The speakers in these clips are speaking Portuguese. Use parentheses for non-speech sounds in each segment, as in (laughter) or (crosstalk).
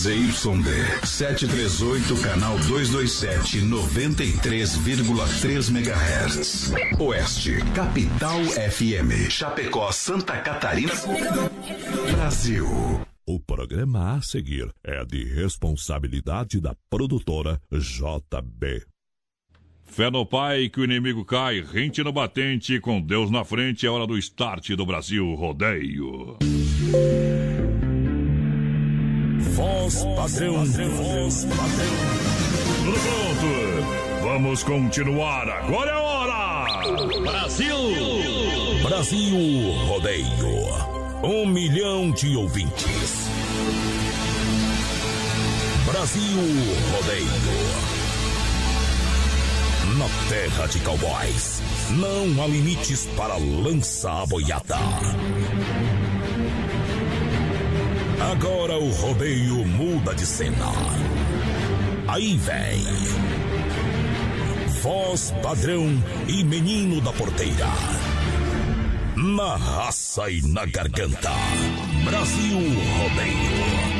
ZYD 738, canal 227, 93,3 MHz. Oeste, Capital FM. Chapecó, Santa Catarina. Brasil. O programa a seguir é de responsabilidade da produtora JB. Fé no pai que o inimigo cai, rente no batente, com Deus na frente, é hora do start do Brasil Rodeio. Voz padrão, voz padrão. Tudo pronto? Vamos continuar, agora é a hora! Brasil! Brasil Rodeio. Um milhão de ouvintes. Brasil Rodeio. Na terra de cowboys, não há limites para lançar a boiada. Agora o rodeio muda de cena. Aí vem. Voz padrão e menino da porteira. Na raça e na garganta. Brasil Rodeio.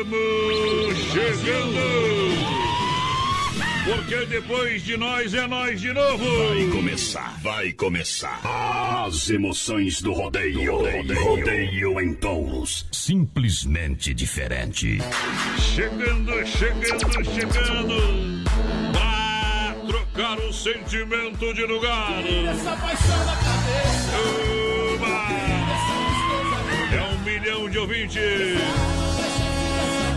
Estamos chegando! Porque depois de nós é nós de novo! Vai começar, vai começar. As emoções do rodeio. Rodeio, rodeio em touros. Simplesmente diferente. Chegando, chegando, chegando! Pra trocar o sentimento de lugar! Essa paixão da cabeça. Uma! É um milhão de ouvintes!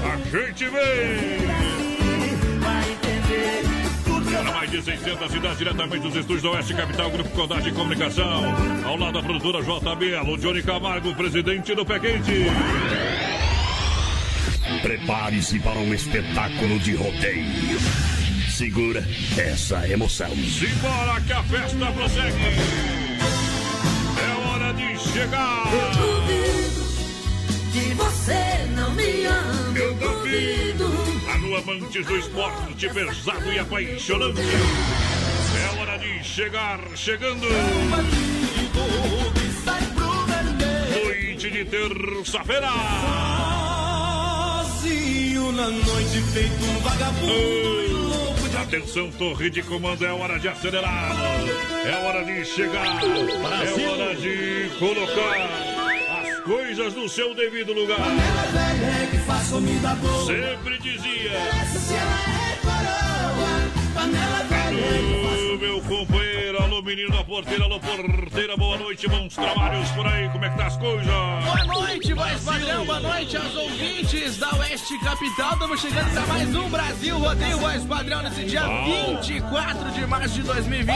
A gente vem! Para mais de 600 cidades, diretamente dos estúdios do Oeste Capital, Grupo Condade de Comunicação. Ao lado da produtora JB, alô Johnny Camargo, presidente do Pé Quente. Prepare-se para um espetáculo de rodeio. Segura essa emoção. Simbora que a festa prossegue. É hora de chegar. Eu duvido que você não me ama. Eu duvido. Amantes do esporte pesado e apaixonante. É hora de chegar, chegando. Noite de terça-feira. Sozinho na noite, feito um vagabundo. Atenção, torre de comando, é hora de acelerar. É hora de chegar. É hora de colocar coisas no seu devido lugar. Sempre dizia. É coroa. Panela velha é Alô, meu companheiro, alô, menino da porteira, alô, porteira, boa noite, bons trabalhos por aí, como é que tá as coisas? Boa noite, voz padrão, boa noite aos ouvintes da Oeste Capital. Estamos chegando para mais um Brasil Rodeio Voz Padrão nesse dia Uau. 24 de março de 2020.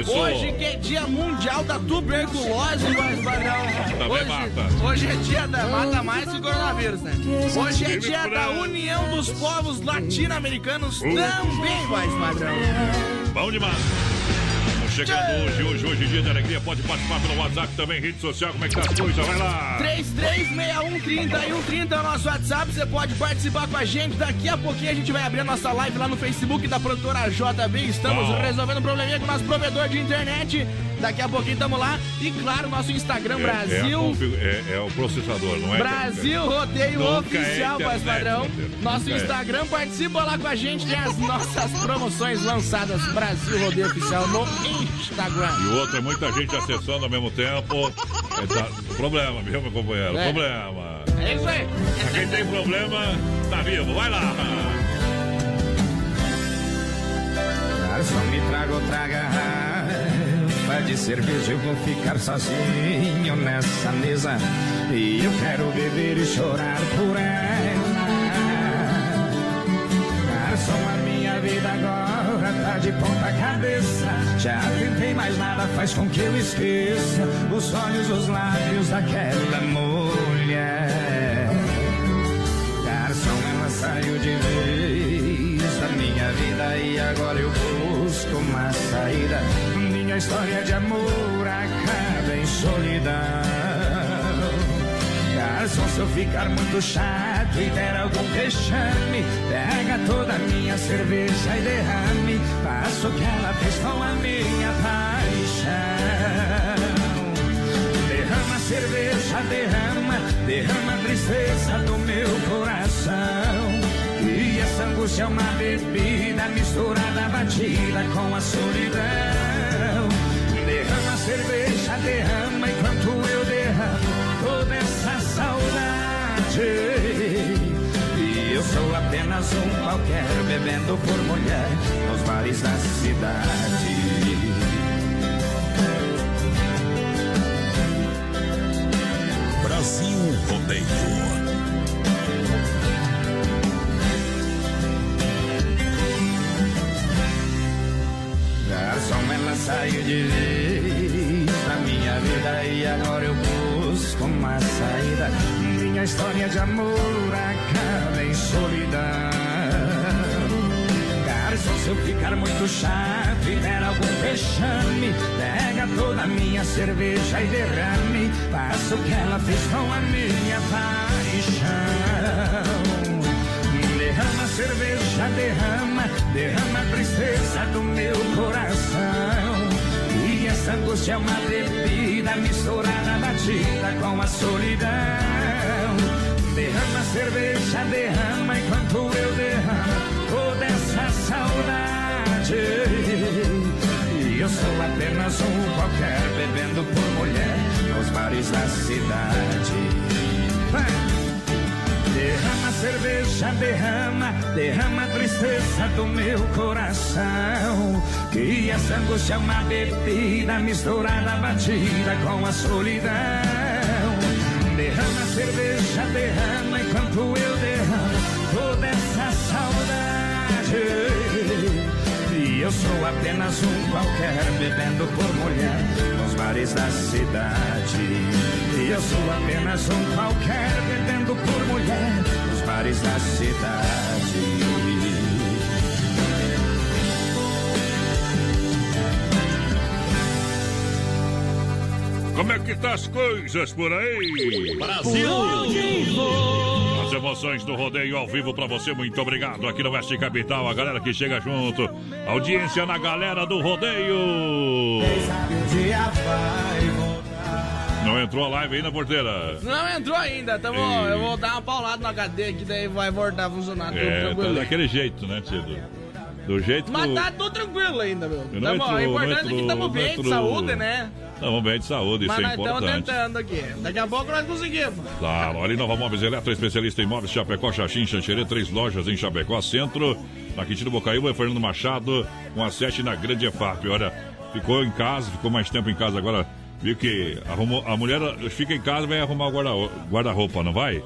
Isso. Hoje que é dia mundial da tuberculose, voz padrão. Também Hoje, mata. hoje é dia da. Mata mais que coronavírus, né? Hoje é dia da União dos Povos Latino-Americanos também, voz padrão. Bom demais. Chegando hoje, hoje, hoje, dia de alegria. Pode participar pelo WhatsApp também, rede social, como é que tá as coisas? Vai lá. 33613130 é o nosso WhatsApp, você pode participar com a gente. Daqui a pouquinho a gente vai abrir a nossa live lá no Facebook da produtora JB. Estamos Uau. resolvendo um probleminha com o nosso provedor de internet. Daqui a pouquinho estamos lá. E claro, nosso Instagram É, é, a Brasil. config- é- é o processador, não é? Brasil Rodeio Nunca Oficial, é voz padrão. Nosso Nunca é. Instagram, participa lá com a gente. Tem as nossas promoções lançadas. Brasil Rodeio Oficial no Instagram. E o outro é muita gente acessando ao mesmo tempo. É, tá- problema, viu, meu companheiro? É. Problema. É isso aí. Pra quem tem problema, tá vivo. Vai lá. Garçom, me traga outra garrafa de cerveja. Eu vou ficar sozinho nessa mesa. E eu quero beber e chorar por ela. Garçom, a minha vida agora tá de ponta cabeça. Já tentei, mas nada faz com que eu esqueça os olhos, os lábios daquela mulher. Garçom, ela saiu de vez da minha vida e agora eu busco uma saída. Minha história de amor acaba em solidão. Garçom, se eu ficar muito chato e der algum vexame, pega toda a minha cerveja e derrame. Faça o que ela fez com a minha paixão. Derrama cerveja, derrama, derrama a tristeza do meu coração. E essa angústia é uma bebida misturada, batida com a solidão. Cerveja, derrama enquanto eu derramo toda essa saudade. E eu sou apenas um qualquer bebendo por mulher nos bares da cidade. Brasil Rodeio. Garçom, ela saiu de vez da minha vida e agora eu busco uma saída. Minha história de amor acaba em solidão. Garçom, se eu ficar muito chato e der algum vexame, pega toda a minha cerveja e derrame. Faça o que ela fez com a minha paixão. Derrama cerveja, derrama, derrama a tristeza do meu coração. E essa angústia é uma bebida misturada, batida com a solidão. Derrama cerveja, derrama enquanto eu derramo toda essa saudade. E eu sou apenas um qualquer bebendo por mulher nos bares da cidade. Vai! Derrama cerveja, derrama, derrama a tristeza do meu coração. Que essa angústia é uma bebida misturada, batida com a solidão. Derrama cerveja, derrama enquanto eu derramo toda essa saudade. E eu sou apenas um qualquer bebendo por mulher nos bares da cidade. E eu sou apenas um qualquer bebendo por mulher nos bares da cidade. Como é que tá as coisas por aí? Brasil! As emoções do rodeio ao vivo pra você, muito obrigado. Aqui no Oeste Capital, a galera que chega junto. Audiência na galera do rodeio. Não entrou a live aí na porteira? Não entrou ainda, tamo, Ei. eu vou dar uma paulada no HD que daí vai voltar a funcionar tudo É, tá daquele jeito, né, Tido? Do jeito Mas que. tá tudo tranquilo ainda, meu. Tamo, entrou, o importante é que estamos bem de saúde, né? Estamos bem de saúde, Mas isso é nós estamos importante. tentando aqui. Daqui a pouco nós conseguimos. Claro, olha, Nova Móveis Eletro, especialista em móveis, Chapecó, Xaxim, Xanxerê, três lojas em Chapecó, Centro, na Quintino Bocaiúva, Fernando Machado, com a sete na Grande EFAP. Olha, ficou em casa, ficou mais tempo em casa agora, viu que arrumou, a mulher fica em casa vai arrumar o guarda- guarda-roupa, não vai?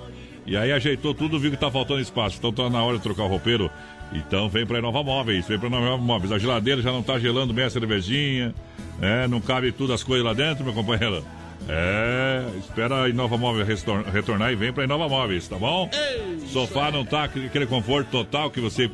E aí ajeitou tudo, viu que tá faltando espaço, então tá na hora de trocar o roupeiro. Então vem pra Nova Móveis, vem pra Nova Móveis. A geladeira já não tá gelando bem a cervejinha, é, não cabe tudo as coisas lá dentro, meu companheiro. É, espera a Inova Móveis retornar e vem pra Inova Móveis, tá bom? Sofá não tá aquele conforto total que você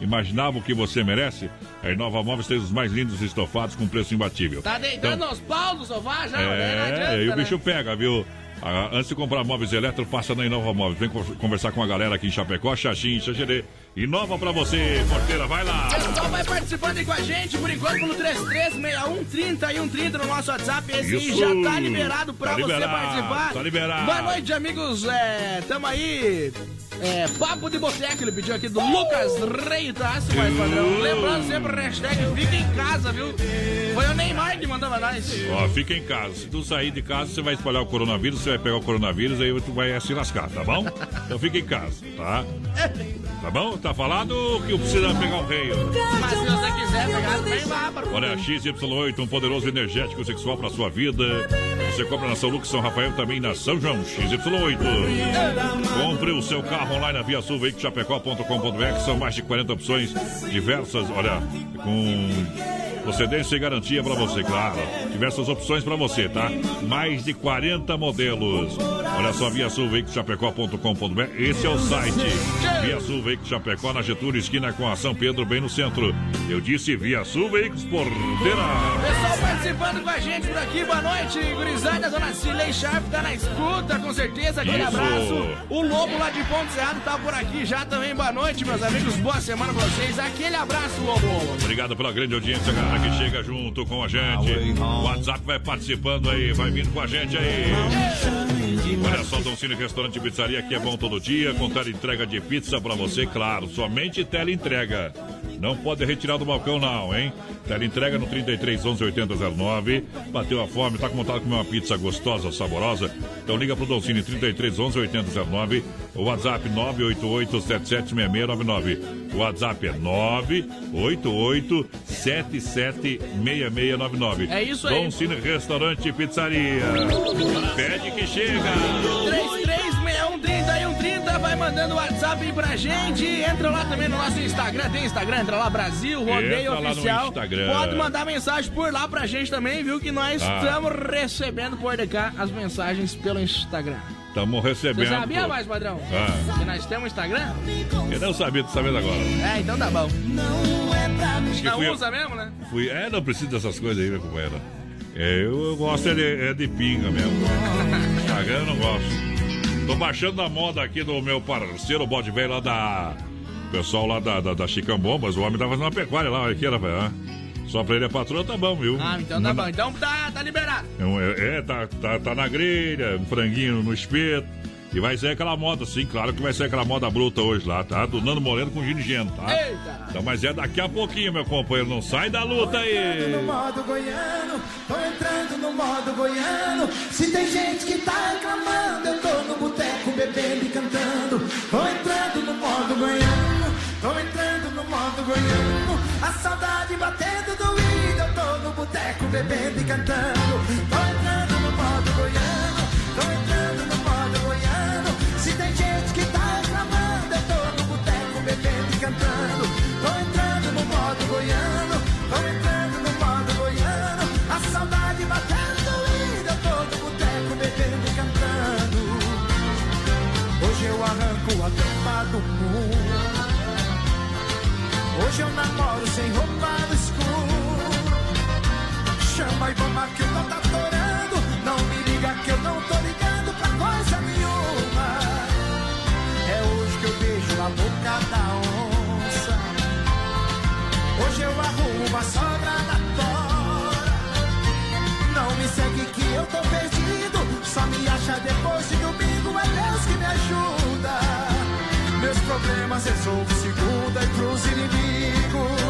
imaginava o que você merece? A Inova Móveis tem os mais lindos estofados com preço imbatível. Tá deitando Então- os paus do sofá já? né? Não adianta, é, e o né? bicho pega, viu? Ah, antes de comprar móveis elétricos, passa na Inova Móveis. Vem con- conversar com a galera aqui em Chapecó, Xaxim, Xaxerê. Inova pra você, porteira, vai lá! Pessoal, vai participando aí com a gente, por enquanto, pelo 336130 e 130 no nosso WhatsApp. Esse Isso. já tá liberado pra Tá você liberado, participar. tá liberado. Boa noite, amigos. É, tamo aí. É, papo de boteco, ele pediu aqui do Lucas Reitaço, mais padrão. Lembrando sempre, hashtag fica em casa, viu? Foi o Neymar que mandou pra nós. Ó, fica em casa. Se tu sair de casa, você vai espalhar o coronavírus, você vai pegar o coronavírus, aí tu vai se lascar, tá bom? Então fica em casa, tá? Tá bom? Tá falado que eu preciso pegar o rei. Mas se você quiser pegar, vem lá para Olha, XY8, um poderoso energético sexual para sua vida. Você compra na São Lucas, São Rafael, também na São João, XY8. Compre o seu carro online na Via Sul, Chapecó.com.br, são mais de 40 opções diversas, olha, com procedência e garantia para você, claro. Diversas opções para você, tá? Mais de 40 modelos. Olha só, Via Sul, Chapecó.com.br, esse é o site. Via Sul, Veículos Chapecó, na Getúlio, esquina com a São Pedro, bem no centro. Eu disse Via Sul, Veículos Porteira. Pessoal participando com a gente por aqui, boa noite, gurizada, dona Cilei Sharp tá na escuta, com certeza, aquele Isso. abraço. O Lobo lá de Ponto Cerrado tá por aqui já também, boa noite, meus amigos, boa semana pra vocês, aquele abraço, Lobo. Obrigado pela grande audiência, galera que chega junto com a gente. WhatsApp vai participando aí, vai vindo com a gente aí. Olha só, Dom Cine Restaurante e Pizzaria, que é bom todo dia, tela entrega de pizza pra você, claro, somente tela entrega. Não pode retirar do balcão não, hein? Tela entrega no 33 11 8009. Bateu a fome, tá com vontade de comer uma pizza gostosa, saborosa? Então liga pro Doncini 33 11 8009. O WhatsApp 988 776699. O WhatsApp é 988 776699. É isso aí. Doncini Restaurante e Pizzaria. Pede que chega. 336130 vai mandando WhatsApp aí pra gente. Entra lá também no nosso Instagram. Tem Instagram? Entra lá, Brasil, Rodeio Entra Oficial. Pode mandar mensagem por lá pra gente também, viu? Que nós Ah. estamos recebendo por cá as mensagens pelo Instagram. Estamos Você recebendo. sabia mais, padrão? Ah. Que nós temos Instagram? Eu não sabia, tô sabendo agora. É, então tá bom. Acho que Não fui- usa mesmo, né? Fui, é, não precisa dessas coisas aí, meu companheiro. É, eu, eu gosto é de, é de pinga mesmo. (laughs) Instagram eu não gosto. Tô baixando na moda aqui do meu parceiro, o bode velho lá da. o Pessoal lá da, da, da Chicambombas, o homem tá fazendo uma pecuária lá, olha aqui, rapaz. Só pra ele a patroa tá bom, viu? Ah, então tá bom. Então tá, tá liberado. É, é, é, tá, tá, tá na grelha, um franguinho no espeto. E vai ser aquela moda, sim, claro que vai ser aquela moda bruta hoje lá, tá? Do Nando Moreno com Gino Geno, tá? Eita! Então, mas é daqui a pouquinho, meu companheiro. Não sai da luta aí! no modo goiano, tô entrando no modo goiano. Se tem gente que tá reclamando, eu tô bebendo e cantando. Tô entrando no modo goiano, tô entrando no modo goiano. A saudade batendo doída, eu tô no boteco bebendo e cantando. Tô Hoje eu namoro sem roupa no escuro. Chama e vamos que eu tô tá adorando. Não me liga que eu não tô ligando pra coisa nenhuma. É hoje que eu beijo a boca da onça. Hoje eu arrumo uma sogra na tora. Não me segue que eu tô perdido. Só me acha depois problemas resolvo segunda e pros inimigos.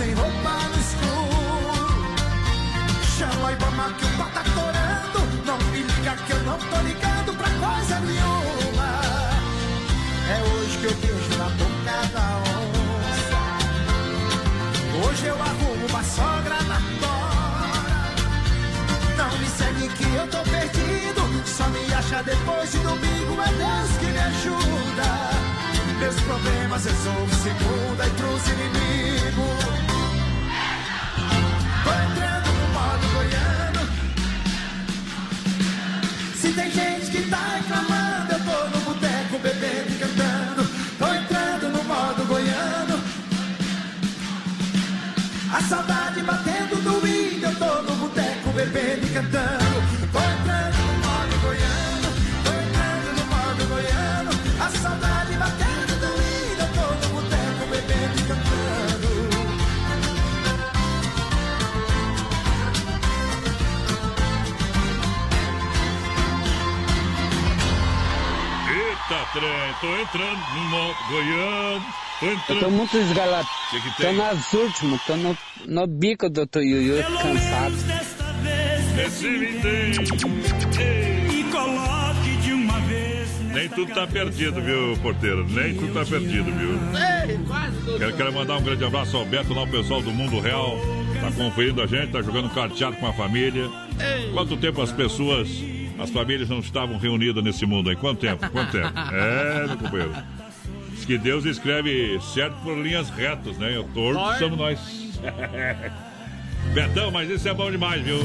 Sem roupa no escuro. Chama a Ibama que o pau tá torando. Não me liga que eu não tô ligando pra coisa nenhuma. É hoje que eu beijo na boca da onça. Hoje eu arrumo uma sogra na tora. Não me segue que eu tô perdido. Só me acha depois de domingo. É Deus que me ajuda. Meus problemas resolvo segunda e pros inimigos. Tem gente que tá reclamando, eu tô no boteco bebendo e cantando. Tô entrando no modo goiano. A saudade batendo doída, eu tô no boteco bebendo e cantando. Trem, tô entrando no modo goiano. Tô Eu entrando. tô muito esgalado. Que que Tô nas últimas, tô no, no bico, doutor Yuyu, cansado. e coloque de uma vez. Nem tudo tá perdido, viu, porteiro? Nem tudo tá perdido, viu? Ei, quase tudo. Quero, quero mandar um grande abraço ao Beto, lá o pessoal do Mundo Real. Tá conferindo a gente, tá jogando carteado com a família. Quanto tempo as pessoas, as famílias não estavam reunidas nesse mundo aí? Quanto tempo? Quanto tempo? É, meu companheiro. Diz que Deus escreve certo por linhas retas, né? O torto somos nós. (laughs) Betão, mas isso é bom demais, viu?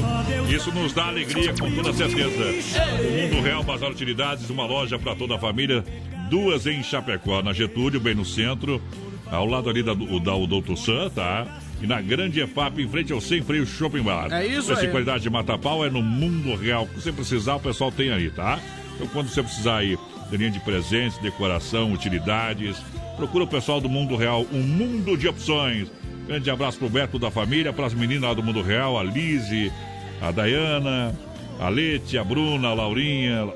Isso nos dá alegria, com toda certeza. O Mundo Real Bazar Utilidades, uma loja para toda a família. Duas em Chapecó, na Getúlio, bem no centro. Ao lado ali da, da Doutor Sam, tá? Na Grande EFAP, em frente ao Sem Freio Shopping Bar. É isso Preço e aí. qualidade de mata-pau é no Mundo Real. O que você precisar, o pessoal tem aí, tá? Então, quando você precisar aí linha de presentes, decoração, utilidades, procura o pessoal do Mundo Real, um mundo de opções. Grande abraço pro Beto da família, para as meninas lá do Mundo Real, a Lise, a Dayana, a Lete, a Bruna, a Laurinha,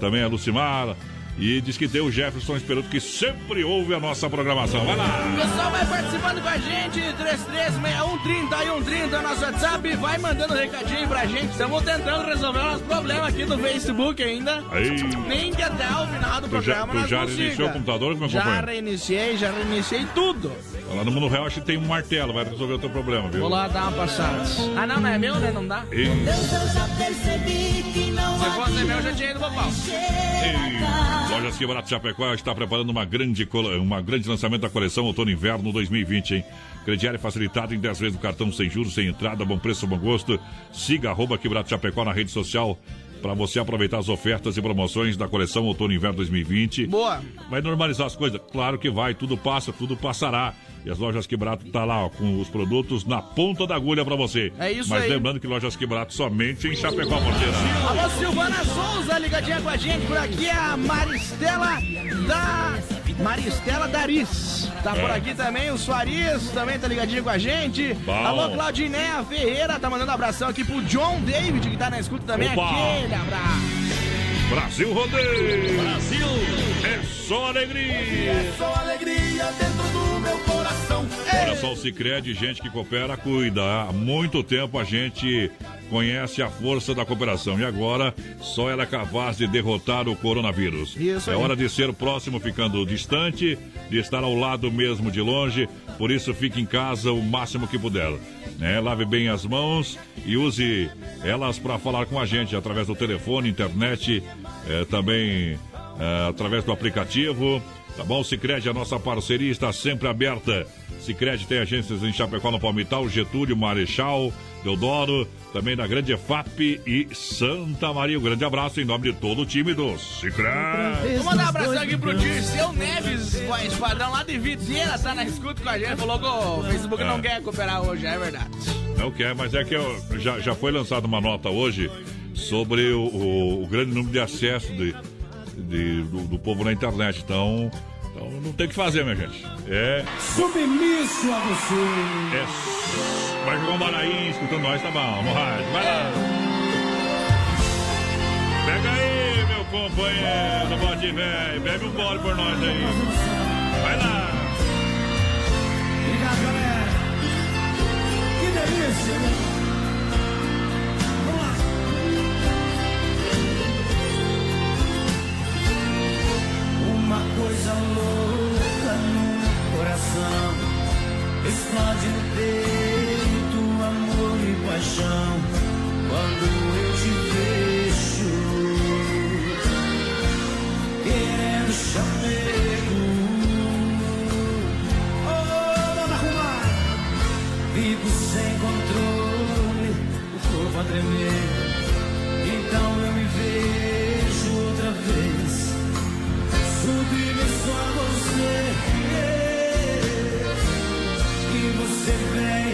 também a Lucimar. E diz que tem o Jefferson Esperanto, que sempre ouve a nossa programação. Vai lá! O pessoal vai participando com a gente, 336130 e 130 nosso WhatsApp, vai mandando um recadinho pra gente. Estamos tentando resolver o nosso problema aqui no Facebook ainda. Aí. Nem que até o final do Tu já- programa tu nós já consiga. reiniciou o computador, meu Já companheiro? reiniciei, já reiniciei tudo. Lá no Mundo Real acho que tem um martelo, vai resolver o teu problema, viu? Vou lá dar uma passada. Ah não, não é meu, né? Não dá? Eu já percebi que Se fosse meu, já tinha pau. Chapecó está preparando uma grande, uma grande lançamento da coleção Outono Inverno 2020, hein? Crediário facilitado em 10 vezes no cartão sem juros, sem entrada, bom preço, bom gosto. Siga arroba Que Barato Chapecó na rede social para você aproveitar as ofertas e promoções da coleção Outono Inverno 2020. Boa. Vai normalizar as coisas? Claro que vai, tudo passa, tudo passará. E as lojas Quebrato tá lá, ó, com os produtos na ponta da agulha para você. É isso Mas aí. lembrando que lojas Quebrato somente em Chapecó, porteira. Alô, Silvana Souza, ligadinha com a gente. Por aqui é a Maristela da. Maristela Daris. Tá por É. aqui também o Suariz, também tá ligadinho com a gente. Bom. Alô, Claudinéia Ferreira, tá mandando abração aqui pro John David, que tá na escuta também. Opa. Aquele abraço. Brasil Rodeio! Brasil! É só alegria! Só alegria dentro do meu coração. Olha só, o Cicred, gente que coopera, cuida. Há muito tempo a gente conhece a força da cooperação e agora só ela é capaz de derrotar o coronavírus. Isso é hora de ser o próximo ficando distante, de estar ao lado mesmo de longe, por isso fique em casa o máximo que puder. né? lave bem as mãos e use elas para falar com a gente através do telefone, internet, eh, também eh, através do aplicativo. Tá bom? Sicredi a nossa parceria está sempre aberta. Sicredi tem agências em Chapecó, no Palmital, Getúlio, Marechal, Deodoro, também na Grande EFAP e Santa Maria. Um grande abraço em nome de todo o time do Sicredi. Vou mandar um abração aqui pro Dirceu Neves, esquadrão lá de Videira, tá na escuta com a gente. Falou que o Facebook não É. quer cooperar hoje, é verdade. Não quer, mas é que eu- já, já foi lançada uma nota hoje sobre o, o- o grande número de acesso de, de- do, do povo na internet. Então, então não tem o que fazer, minha gente. É. Submisso a você. é vai jogar um barainho escutando nós, tá bom. Vai lá. Pega aí, meu companheiro, bote velho. Bebe um gole por nós aí. Vai lá. Obrigado, galera. Que delícia, né? Coisa louca no coração explode no peito, amor e paixão. Quando eu te vejo, querendo chamego. Oh, manda arrumar. Vivo sem controle Moda Só você. Que você vem.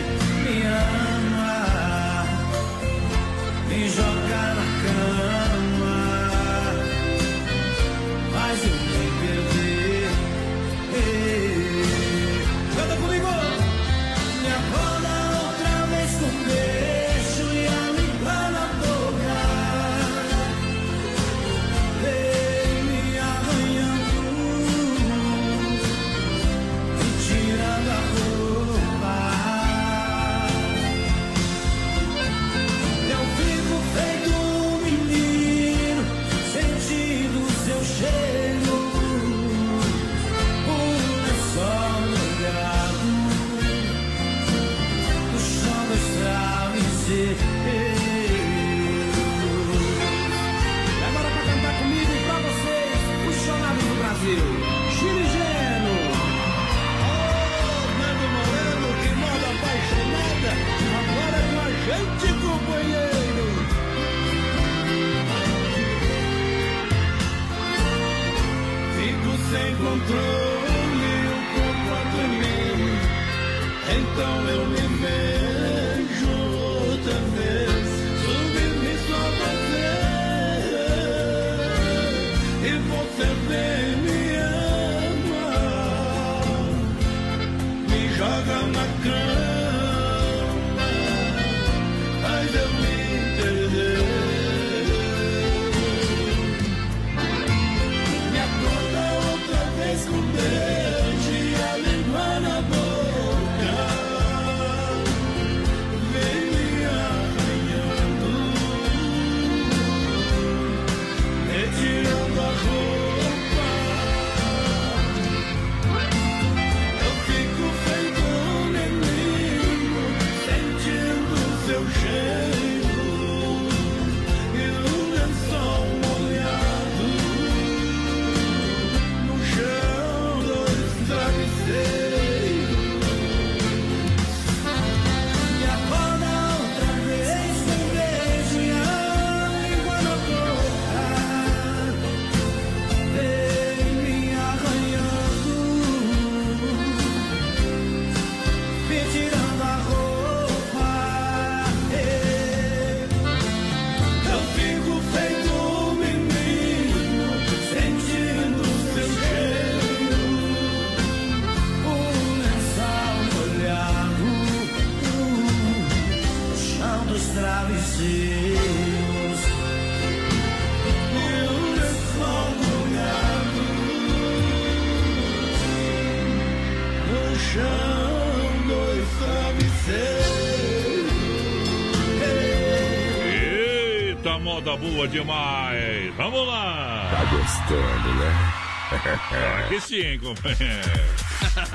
Boa demais. Vamos lá. Tá gostando, né? Ah, que sim, companheiro.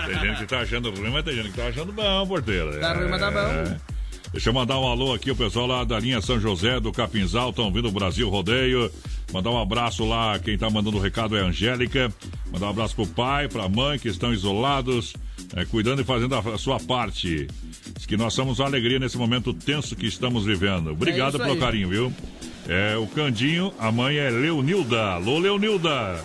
Tem gente que tá achando ruim, mas tem gente que tá achando bom, porteiro. Tá ruim, mas tá bom. É. Deixa eu mandar um alô aqui, o pessoal lá da linha São José do Capinzal, estão vindo o Brasil Rodeio. Mandar um abraço lá, quem tá mandando o recado é a Angélica. Mandar um abraço pro pai, pra mãe, que estão isolados, é, cuidando e fazendo a, a sua parte. Diz que nós somos a alegria nesse momento tenso que estamos vivendo. Obrigado isso pelo aí. carinho, viu? É, o Candinho, a mãe é Leonilda. Alô, Leonilda!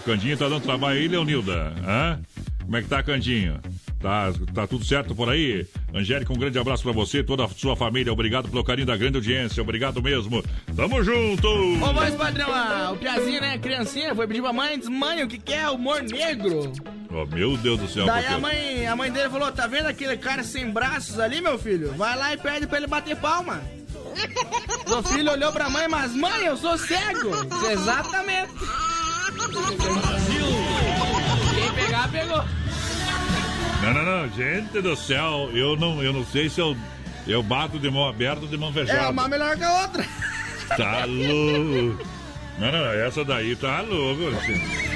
O Candinho tá dando trabalho aí, Leonilda? Hã? Como é que tá, Candinho? Tá, tá tudo certo por aí? Angélica, um grande abraço pra você, toda a sua família. Obrigado pelo carinho da grande audiência. Obrigado mesmo. Tamo junto! Ô, voz padrão, o Piazinho, né, criancinha, foi pedir pra mãe, diz, mãe, o que que é humor negro? Oh, meu Deus do céu. Daí a mãe, a mãe dele falou, tá vendo aquele cara sem braços ali, meu filho? Vai lá e pede pra ele bater palma. Seu filho olhou pra mãe, mas mãe, eu sou cego. Exatamente. Quem pegar, pegou. Não, não, não, gente do céu, eu não, eu não sei se eu, eu bato de mão aberta ou de mão É fechada. uma melhor que a outra. Tá louco. Não, não, essa daí tá louco. Luciano.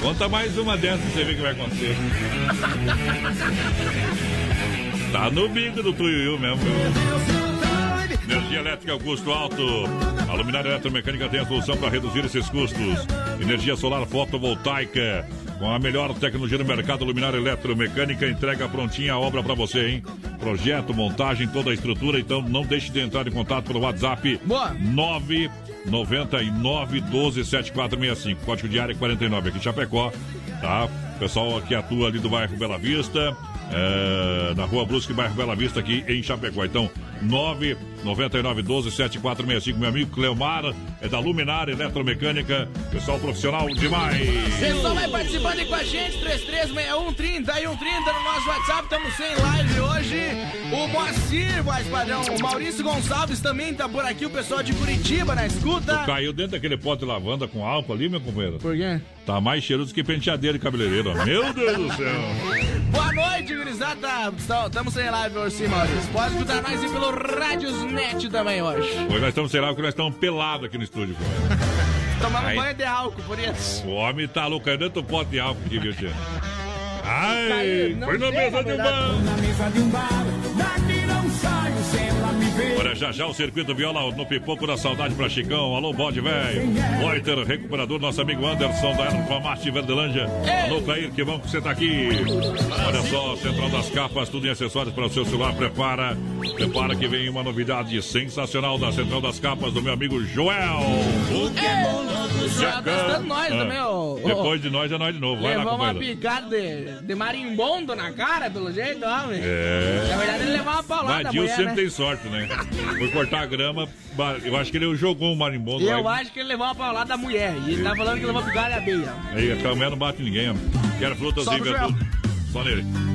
Conta mais uma dessas pra você ver o que vai acontecer. Tá no bico do Tuiuiu mesmo. Energia elétrica custo alto. A Luminária Eletromecânica tem a solução para reduzir esses custos. Energia solar fotovoltaica. Com a melhor tecnologia do mercado, Luminária Eletromecânica entrega prontinha a obra para você, hein? Projeto, montagem, toda a estrutura. Então não deixe de entrar em contato pelo WhatsApp. Boa. 999 12 7465. Código de área 49 aqui em Chapecó. Tá? Pessoal que atua ali do bairro Bela Vista. é, na rua Brusque, bairro Bela Vista, aqui em Chapecó. Então, 999 12 7465. Meu amigo Cleomar é da Luminária Eletromecânica. Pessoal profissional demais. Pessoal vai participando aí com a gente, 336130 e 130 no nosso WhatsApp, estamos sem live hoje. O Moacir, voz padrão, o Maurício Gonçalves também tá por aqui, o pessoal de Curitiba na escuta. Caiu dentro daquele pote de lavanda com álcool ali, meu companheiro. Por quê? Tá mais cheiroso que penteadeiro e cabeleireiro. Meu Deus do céu. Boa noite, gurizada. Estamos sem live hoje sim, Maurício. Pode escutar e pelo Radiosnet também hoje. Hoje nós estamos, sei lá, porque nós estamos pelados aqui no estúdio. Aí. banho de álcool, por isso. O homem tá louco, dentro do pote de álcool aqui, viu, tia? Ai, Caiu, não foi na mesa de um banco. Na mesa de um bar, Olha, já já o circuito viola no pipoco da saudade pra Chicão. Alô, bode velho. Loiter, recuperador, nosso amigo Anderson da Erfamate Verdelândia. Alô, Clair, que bom que você tá aqui. Olha só, Central das Capas, tudo em acessórios para o seu celular. Prepara, prepara que vem uma novidade sensacional da Central das Capas do meu amigo Joel. Já tá dando nós Ah, também, ó. Depois de nós é nós de novo. Vai lá, Levou uma picada de, de marimbondo na cara, pelo jeito, homem. É. Na verdade, ele levou uma paulada da Vadil mulher, sempre né? tem sorte, né? (laughs) Foi cortar a grama, eu acho que ele jogou um marimbondo Eu lá. acho que ele levou uma paulada da mulher. E ele tá falando que levou de abelha. e- Aí a mulher não bate ninguém, ó. Quero frutas e pro verduras.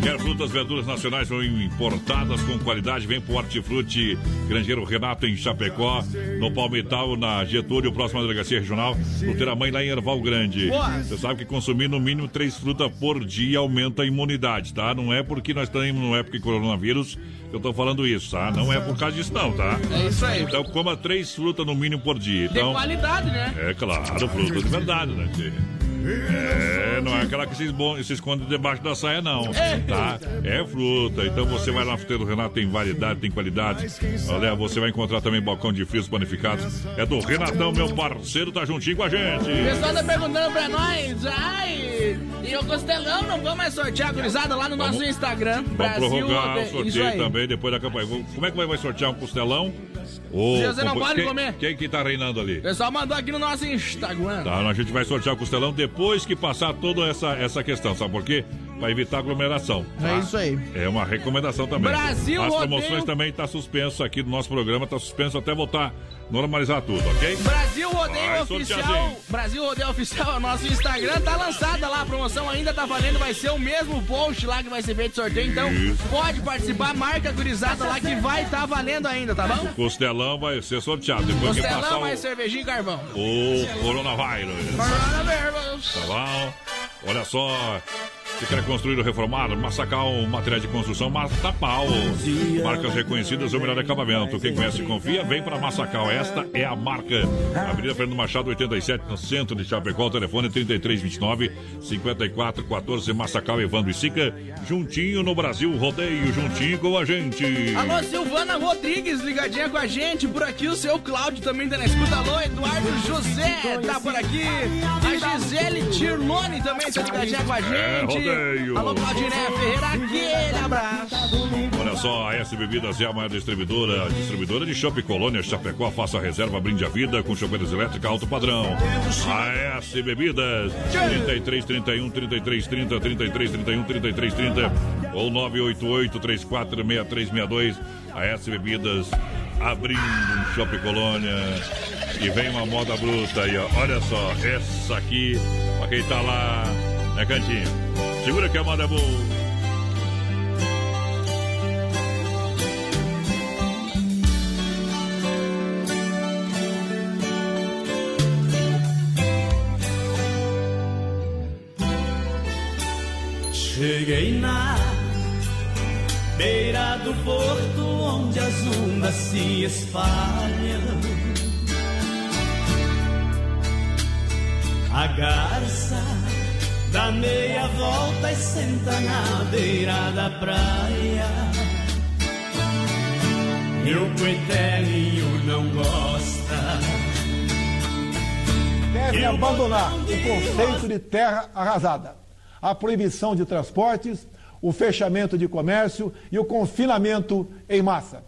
Quero frutas verduras nacionais são importadas com qualidade. Vem pro Hortifruti Grangeiro Renato em Chapecó, no Palmital, na Getúlio, próxima delegacia regional. Fruteira Mãe lá em Erval Grande. Você sabe que consumir no mínimo três frutas por dia aumenta a imunidade, tá? Não é porque nós estamos numa época de coronavírus que eu tô falando isso, tá? Não é por causa disso, não, tá? É isso aí. Então coma três frutas no mínimo por dia. De Então, qualidade, né? é claro, fruta de verdade, né? É, não é aquela que se, se esconde debaixo da saia, não. Tá? É fruta. Então você vai lá na fruteira do Renato, tem variedade, tem qualidade. Olha, você vai encontrar também balcão de frios panificados. É do Renatão, meu parceiro, tá juntinho com a gente. O pessoal tá perguntando pra nós, ai, e o Costelão não vamos mais sortear a gurizada lá no nosso Vamos- Instagram. Vamos prorrogar o sorteio também depois da campanha. Como é que vai, vai sortear um costelão? Ô, você não pode quem, comer. Quem que tá reinando ali? O pessoal mandou aqui no nosso Instagram. Tá, a gente vai sortear o costelão depois que passar toda essa, essa questão, sabe por quê? Pra evitar aglomeração. tá? É isso aí. É uma recomendação também. Brasil As Rodeio- promoções também tá suspenso aqui do nosso programa, tá suspenso até voltar normalizar tudo, ok? Brasil Rodeio Vai, Oficial. Brasil Rodeio Oficial, nosso Instagram tá lançada lá. A promoção ainda tá valendo. Vai ser o mesmo post lá que vai ser feito sorteio. Então Isso. pode participar, marca a gurizada lá que vai tá valendo ainda, tá bom? Costelão vai ser sorteado depois que passar Costelão, o, mais cervejinha e carvão. o coronavírus. Coronavírus. Tá bom? Olha só. Você quer construir ou reformar? Massacal, material de construção, mata pau. Marcas reconhecidas, o melhor acabamento. Quem conhece confia, vem para Massacal. Esta é a marca. Avenida Fernando Machado, 87, no centro de Chapecó. Telefone 3329 5414 Massacal, Evandro e Sica. Juntinho no Brasil, rodeio, juntinho com a gente. Alô, Silvana Rodrigues, ligadinha com a gente. Por aqui o seu Cláudio também tá na escuta. Alô, Eduardo José tá por aqui. A Gisele Tirlone também tá ligadinha com a gente. Alô, Claudiné Ferreira, aquele abraço. Olha só, a S Bebidas é a maior distribuidora, distribuidora de Shopping Colônia Chapecó. Faça a reserva, brinde a vida com chopeiras elétrica alto padrão. A S Bebidas, 33 31 33 30 33 31 33 30 ou 988 34 6362. A S Bebidas abrindo um Shopping Colônia. E vem uma moda bruta aí, ó. Olha só, essa aqui, pra quem tá lá, né, Cantinho? Segura que a moda é boa. Cheguei na beira do porto onde as ondas se espalham. A garça dá meia volta e senta na beira da praia. O coitelinho não gosta. Devem abandonar o conceito de terra arrasada, a proibição de transportes, o fechamento de comércio e o confinamento em massa.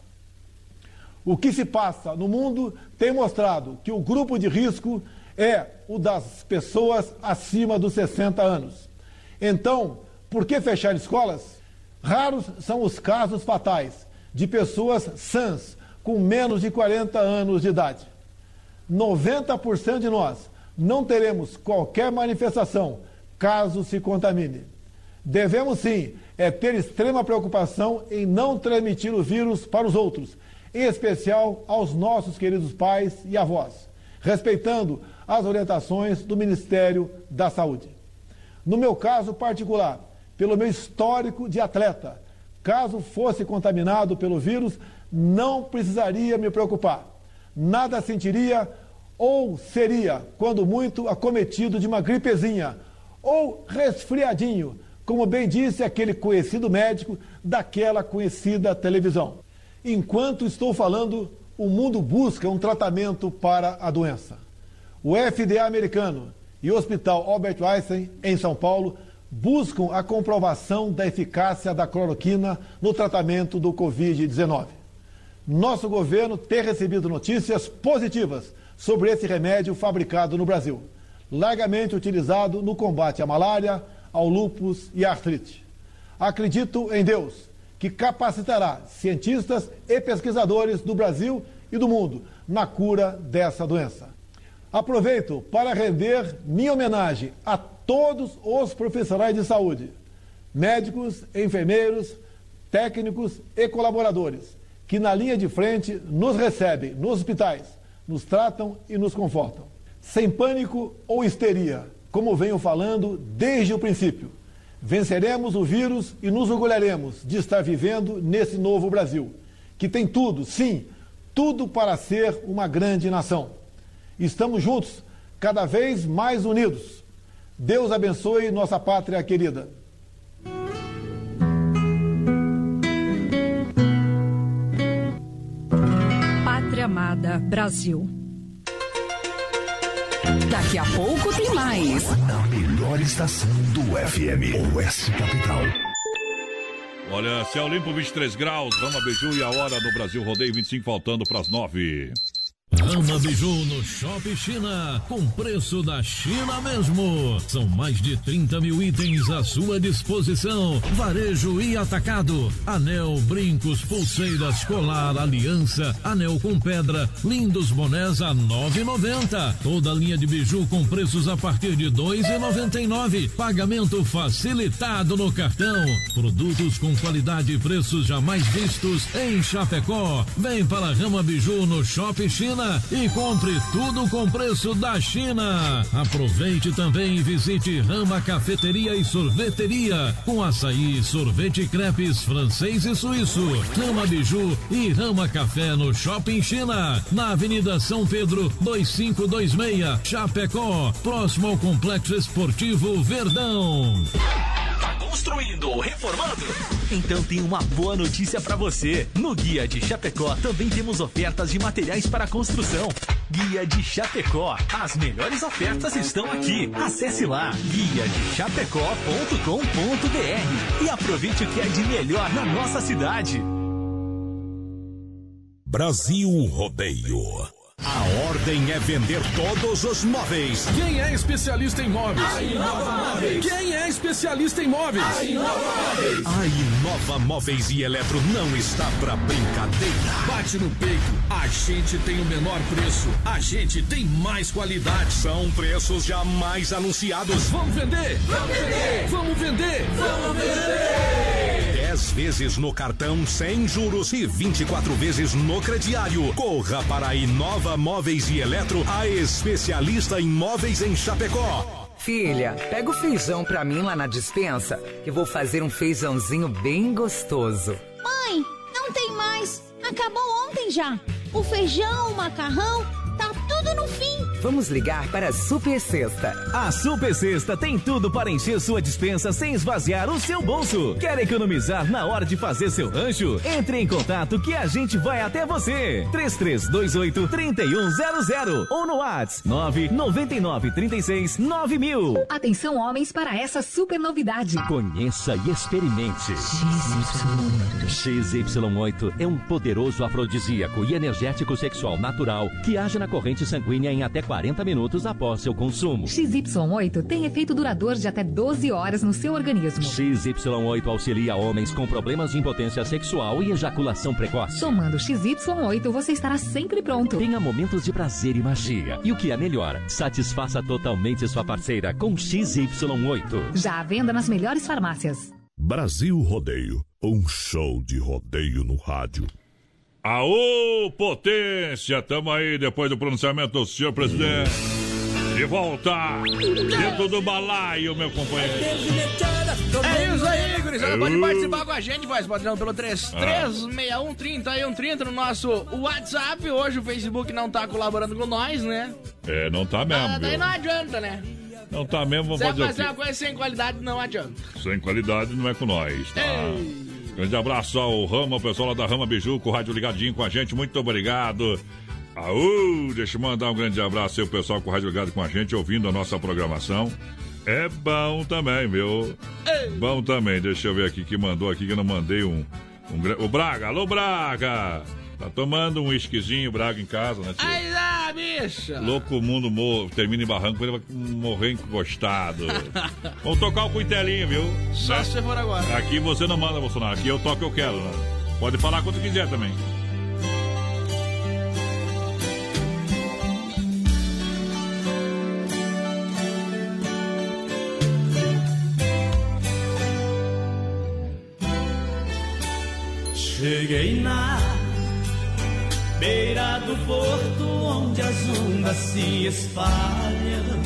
O que se passa no mundo tem mostrado que o grupo de risco é o das pessoas acima dos 60 anos. Então, por que fechar escolas? Raros são os casos fatais de pessoas sãs com menos de 40 anos de idade. 90% de nós não teremos qualquer manifestação caso se contamine. Devemos sim é ter extrema preocupação em não transmitir o vírus para os outros, em especial aos nossos queridos pais e avós, respeitando as orientações do Ministério da Saúde. No meu caso particular, pelo meu histórico de atleta, caso fosse contaminado pelo vírus, não precisaria me preocupar. Nada sentiria ou seria, quando muito, acometido de uma gripezinha ou resfriadinho, como bem disse aquele conhecido médico daquela conhecida televisão. Enquanto estou falando, o mundo busca um tratamento para a doença. O FDA americano e o Hospital Albert Einstein, em São Paulo, buscam a comprovação da eficácia da cloroquina no tratamento do Covid-19. Nosso governo tem recebido notícias positivas sobre esse remédio fabricado no Brasil, largamente utilizado no combate à malária, ao lúpus e à artrite. Acredito em Deus, que capacitará cientistas e pesquisadores do Brasil e do mundo na cura dessa doença. Aproveito para render minha homenagem a todos os profissionais de saúde, médicos, enfermeiros, técnicos e colaboradores, que na linha de frente nos recebem nos hospitais, nos tratam e nos confortam. Sem pânico ou histeria, como venho falando desde o princípio. Venceremos o vírus e nos orgulharemos de estar vivendo nesse novo Brasil, que tem tudo, sim, tudo para ser uma grande nação. Estamos juntos, cada vez mais unidos. Deus abençoe nossa pátria querida. Pátria Amada Brasil. Daqui a pouco tem mais. Na melhor estação do FM, Oeste Capital. Olha, céu limpo 23 graus, Rama Beiju e a hora no Brasil Rodeio 25 faltando para as 9. Rama Biju no Shopping China, com preço da China mesmo. São mais de 30 mil itens à sua disposição. Varejo e atacado. Anel, brincos, pulseiras, colar, aliança, anel com pedra, lindos bonés a 9,90. Toda a linha de biju com preços a partir de 2,99. Pagamento facilitado no cartão. Produtos com qualidade e preços jamais vistos em Chapecó. Vem para Rama Biju no Shopping China e compre tudo com preço da China. Aproveite também e visite Rama Cafeteria e Sorveteria com açaí, sorvete crepes francês e suíço, Rama Biju e Rama Café no Shopping China, na Avenida São Pedro 2526, Chapecó, próximo ao Complexo Esportivo Verdão. Tá construindo ou reformando? Então tem uma boa notícia para você. No Guia de Chapecó também temos ofertas de materiais para construção. Guia de Chapecó. As melhores ofertas estão aqui. Acesse lá guia de chapecó.com.br e aproveite o que é de melhor na nossa cidade. Brasil Rodeio. A ordem é vender todos os móveis. Quem é especialista em móveis? A Inova Móveis. Quem é especialista em móveis? A Inova Móveis. A Inova Móveis e Eletro não está pra brincadeira. Bate no peito. A gente tem o menor preço. A gente tem mais qualidade. São preços jamais anunciados. Vamos vender. Vamos vender. Vamos vender. Vamos vender. 10 vezes no cartão sem juros e 24 vezes no crediário. Corra para a Inova Móveis e Eletro, a especialista em móveis em Chapecó. Filha, pega o feijão pra mim lá na dispensa, que vou fazer um feijãozinho bem gostoso. Mãe, não tem mais. Acabou ontem já. O feijão, o macarrão, tá tudo no fim. Vamos ligar para a Super Sexta. A Super Sexta tem tudo para encher sua dispensa sem esvaziar o seu bolso. Quer economizar na hora de fazer seu rancho? Entre em contato que a gente vai até você. 3328 3100 ou no WhatsApp 999 36 9000. Atenção homens para essa super novidade. Conheça e experimente. XY8. XY8 é um poderoso afrodisíaco e energético sexual natural que age na corrente sanguínea em até 40 minutos após seu consumo. XY8 tem efeito duradouro de até 12 horas no seu organismo. XY8 auxilia homens com problemas de impotência sexual e ejaculação precoce. Tomando XY8, você estará sempre pronto. Tenha momentos de prazer e magia. E o que é melhor, satisfaça totalmente sua parceira com XY8. Já à venda nas melhores farmácias. Brasil Rodeio, um show de rodeio no rádio. Aô, potência! Tamo aí depois do pronunciamento do senhor presidente. De volta! Dentro do balaio, meu companheiro. É isso aí, gurizada. Pode Eu- participar com a gente, voz padrão, pelo 3361 3130 no nosso WhatsApp. Hoje o Facebook não tá colaborando com nós, né? É, não tá mesmo, Ah, daí viu? não adianta, né? Não tá mesmo, vamos Se fazer o fazer uma coisa sem qualidade, não adianta. Sem qualidade não é com nós, tá? Grande abraço ao Rama, o pessoal lá da Rama Biju, com o rádio ligadinho com a gente. Muito obrigado. Aú, deixa eu mandar um grande abraço aí, o pessoal com o rádio ligado com a gente, ouvindo a nossa programação. É bom também, viu? Bom também. Deixa eu ver aqui que mandou aqui, que eu não mandei um. um o Braga, alô Braga! Tá tomando um whiskyzinho Braga em casa, né, tio? Ai, lá, bicha! Louco mundo mo- termina em barranco, ele vai morrer encostado. (laughs) Vamos tocar o cuitelinho, viu? Só Né? se for agora. Aqui você não manda, Bolsonaro. Aqui eu toco o que eu quero, né? Pode falar quanto quiser também. Cheguei na beira do porto onde as ondas se espalham.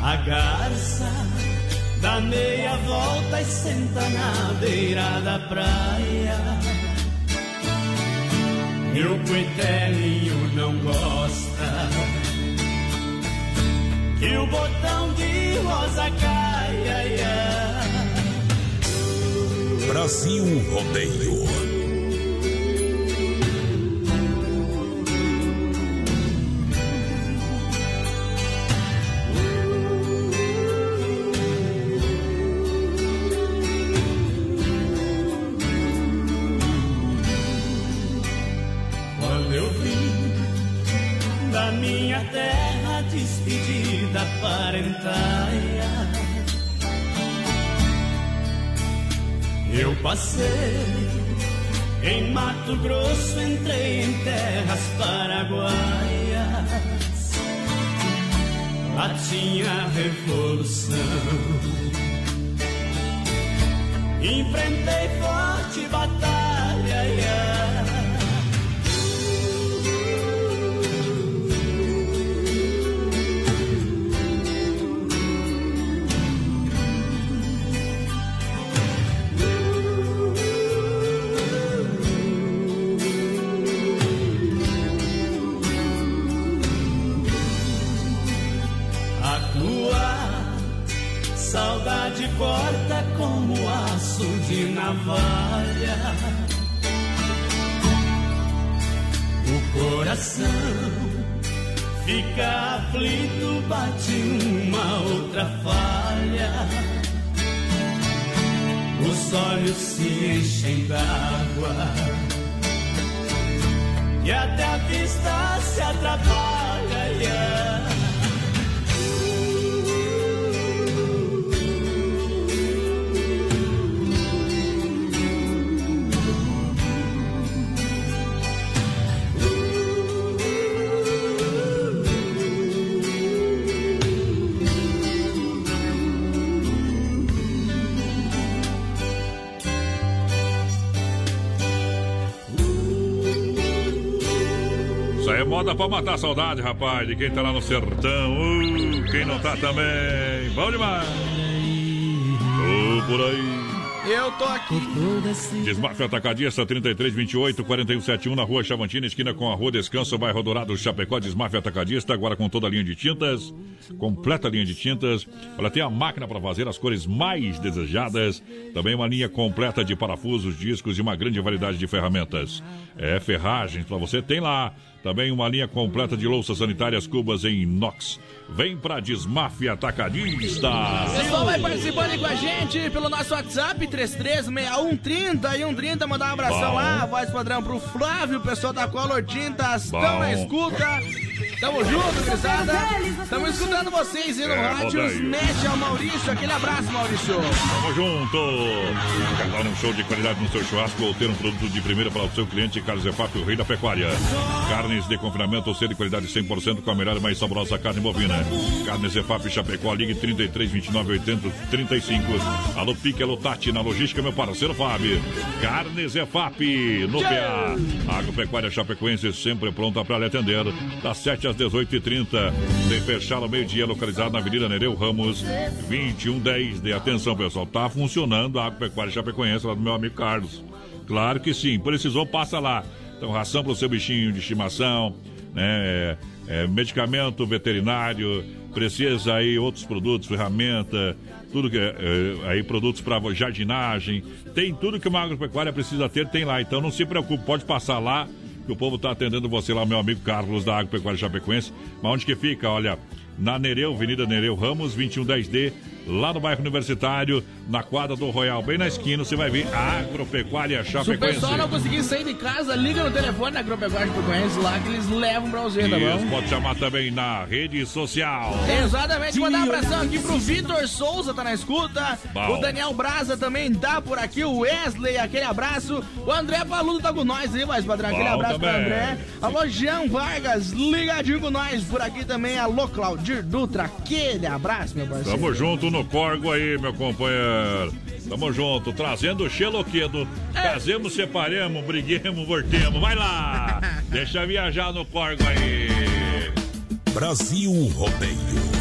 A garça dá meia volta e senta na beira da praia. Meu coitelinho não gosta que o botão de rosa caia. ai, ai. Brasil Rodeio. Passei em Mato Grosso, entrei em terras paraguaias. Lá tinha revolução. Enfrentei forte batalha. Fica aflito, bate uma outra falha. Os olhos se enchem d'água e até a vista se atrapalha. Pra matar a saudade, rapaz, de quem tá lá no sertão. Uh, quem não tá também. Bom demais. Tô por aí. Eu tô aqui. Desmafia Atacadista 33 28 41 71 na rua Chavantina, esquina com a rua Descanso, bairro Dourado, Chapecó. Desmafia Atacadista, agora com toda a linha de tintas, completa linha de tintas. Ela tem a máquina para fazer as cores mais desejadas. Também uma linha completa de parafusos, discos e uma grande variedade de ferramentas. É ferragens para você, tem lá. Também uma linha completa de louças sanitárias cubas em inox. Vem pra Desmafia Atacadista. O pessoal vai participando aí com a gente pelo nosso WhatsApp, 336130 e 130. Mandar um abração Bom. lá, voz padrão pro Flávio, o pessoal da Color Tintas, Bom. tão na escuta. Tamo junto, gurizada. Tamo escutando vocês aí no É, rádio. Mete ao Maurício. Aquele abraço, Maurício. Tamo junto! Dar um show de qualidade no seu churrasco ou ter um produto de primeira para o seu cliente? Carlos Efap, o rei da pecuária. Carnes de confinamento ou ser de qualidade 100% com a melhor e mais saborosa carne bovina. Carnes Efap Chapecó, ligue 33 29 80 35. Alô Pique, alô Tati, na logística, meu parceiro Fábio. Carnes Efap, no PA. Agropecuária Chapecoense sempre pronta para lhe atender. Das 7 às 18h30. Sem fechar ao meio-dia, localizado na Avenida Nereu Ramos, 2110. De atenção, pessoal, tá funcionando a Agropecuária Chapecoense lá do meu amigo Carlos. Claro que sim, precisou, passa lá. Então, ração para o seu bichinho de estimação, né? é, medicamento veterinário, precisa aí outros produtos, ferramenta, tudo que é, é, aí produtos para jardinagem, tem tudo que uma agropecuária precisa ter, tem lá. Então não se preocupe, pode passar lá, que o povo está atendendo você lá, meu amigo Carlos da Agropecuária Chapecoense. Mas onde que fica? Olha, na Nereu, Avenida Nereu Ramos, 2110D, lá no bairro Universitário, na quadra do Royal, bem na esquina, você vai ver a Agropecuária Se o Chapecoense. pessoal não conseguir sair de casa, liga no telefone da Agropecuária que conhece lá que eles levam pra você, tá bom? pode chamar também na rede social. Exatamente, mandar um abração aqui pro Vitor Souza, tá na escuta. Bom. O Daniel Braza também tá por aqui. O Wesley, aquele abraço. O André Paludo tá com nós aí, mais padrão. Aquele Bom abraço pro também. André. Alô, Jean Vargas, ligadinho com nós por aqui também. Alô, Claudir Dutra, aquele abraço, meu parceiro. Tamo junto no Corgo aí, meu companheiro. Tamo junto, trazendo o xeloquedo. Casemos, separemos, briguemos, voltemos. Vai lá! (laughs) Deixa viajar no Corgo aí. Brasil Rodeio.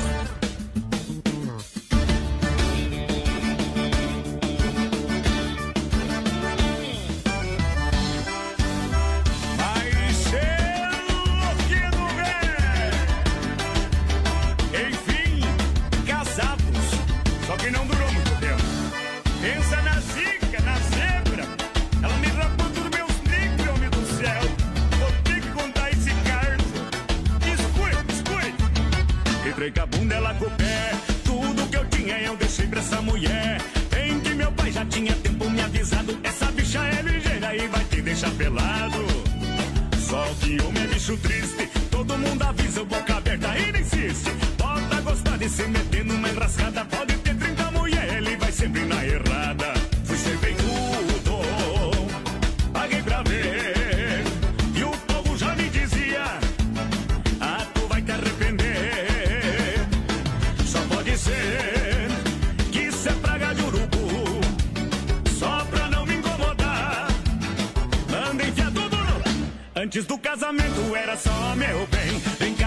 Antes do casamento era só meu bem.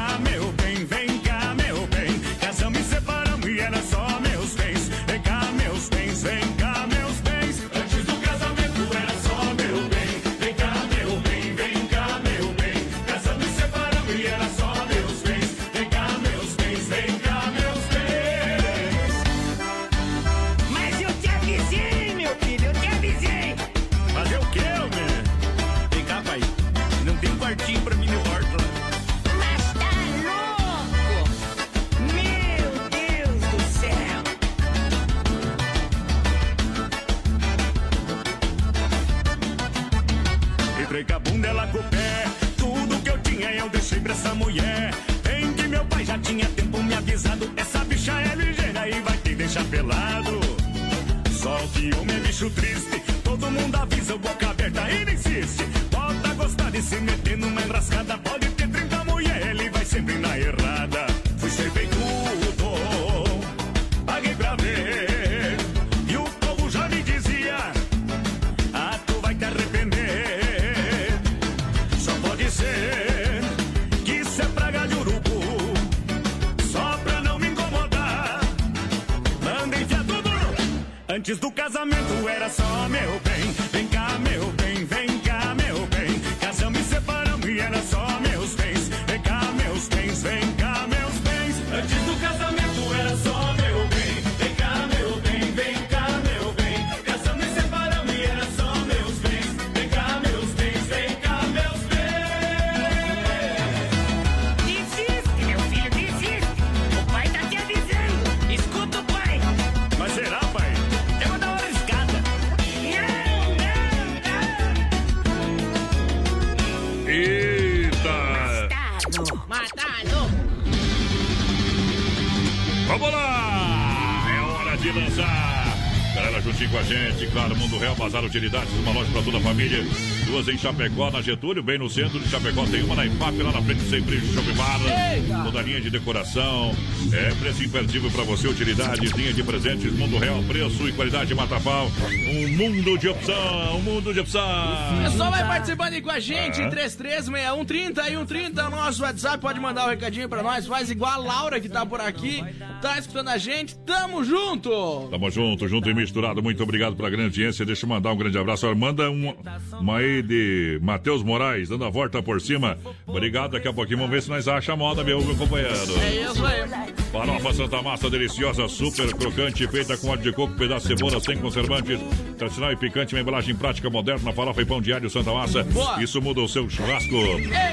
Utilidades, uma loja para toda a família. Duas em Chapecó, na Getúlio, bem no centro de Chapecó. Tem uma na IPAP, lá na frente Sempre Shopping Bar. Toda a linha de decoração. É preço imperdível para você, utilidades, linha de presentes, Mundo Real, preço e qualidade Matapau. Um mundo de opção, um mundo de opção. O pessoal vai participando aí com a gente, Ah. em 336130 e 130 é o nosso WhatsApp, pode mandar um recadinho pra nós, faz igual a Laura que tá por aqui, tá escutando a gente, tamo junto! Tamo junto, junto e misturado. Muito obrigado pela grande audiência. Deixa eu mandar um grande abraço. Olha, Manda um, uma aí de Matheus Moraes, dando a volta por cima. Obrigado. Daqui a pouquinho vamos ver se nós achamos a moda, meu, meu companheiro. É isso aí. Farofa Santa Massa deliciosa, super crocante, feita com óleo de coco, pedaço de cebola, sem conservantes, tradicional e picante, uma embalagem prática moderna, farofa e pão diário Santa Massa. Boa. Isso muda o seu churrasco.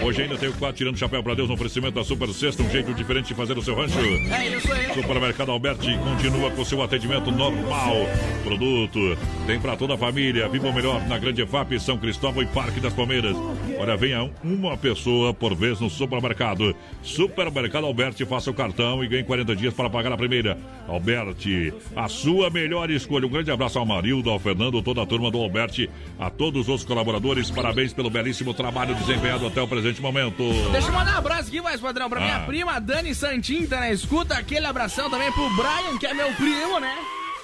Hoje ainda tem o quadro tirando chapéu pra Deus no oferecimento da Super Sexta, um jeito diferente de fazer o seu rancho. É isso aí. Supermercado Alberti continua com seu atendimento normal. Produto tem para toda a família. Viva o melhor na Grande FAP, São Cristóvão e Parque das Palmeiras. Olha, venha uma pessoa por vez no supermercado. Supermercado Alberti, faça o cartão e ganhe 40 dias para pagar a primeira. Alberti, a sua melhor escolha. Um grande abraço ao Marildo, ao Fernando, toda a turma do Alberti, a todos os colaboradores. Parabéns pelo belíssimo trabalho desempenhado até o presente momento. Deixa eu mandar um abraço aqui, mais padrão, pra minha Ah. prima Dani Santin, tá na escuta, aquele abração também pro Brian, que é meu primo, né?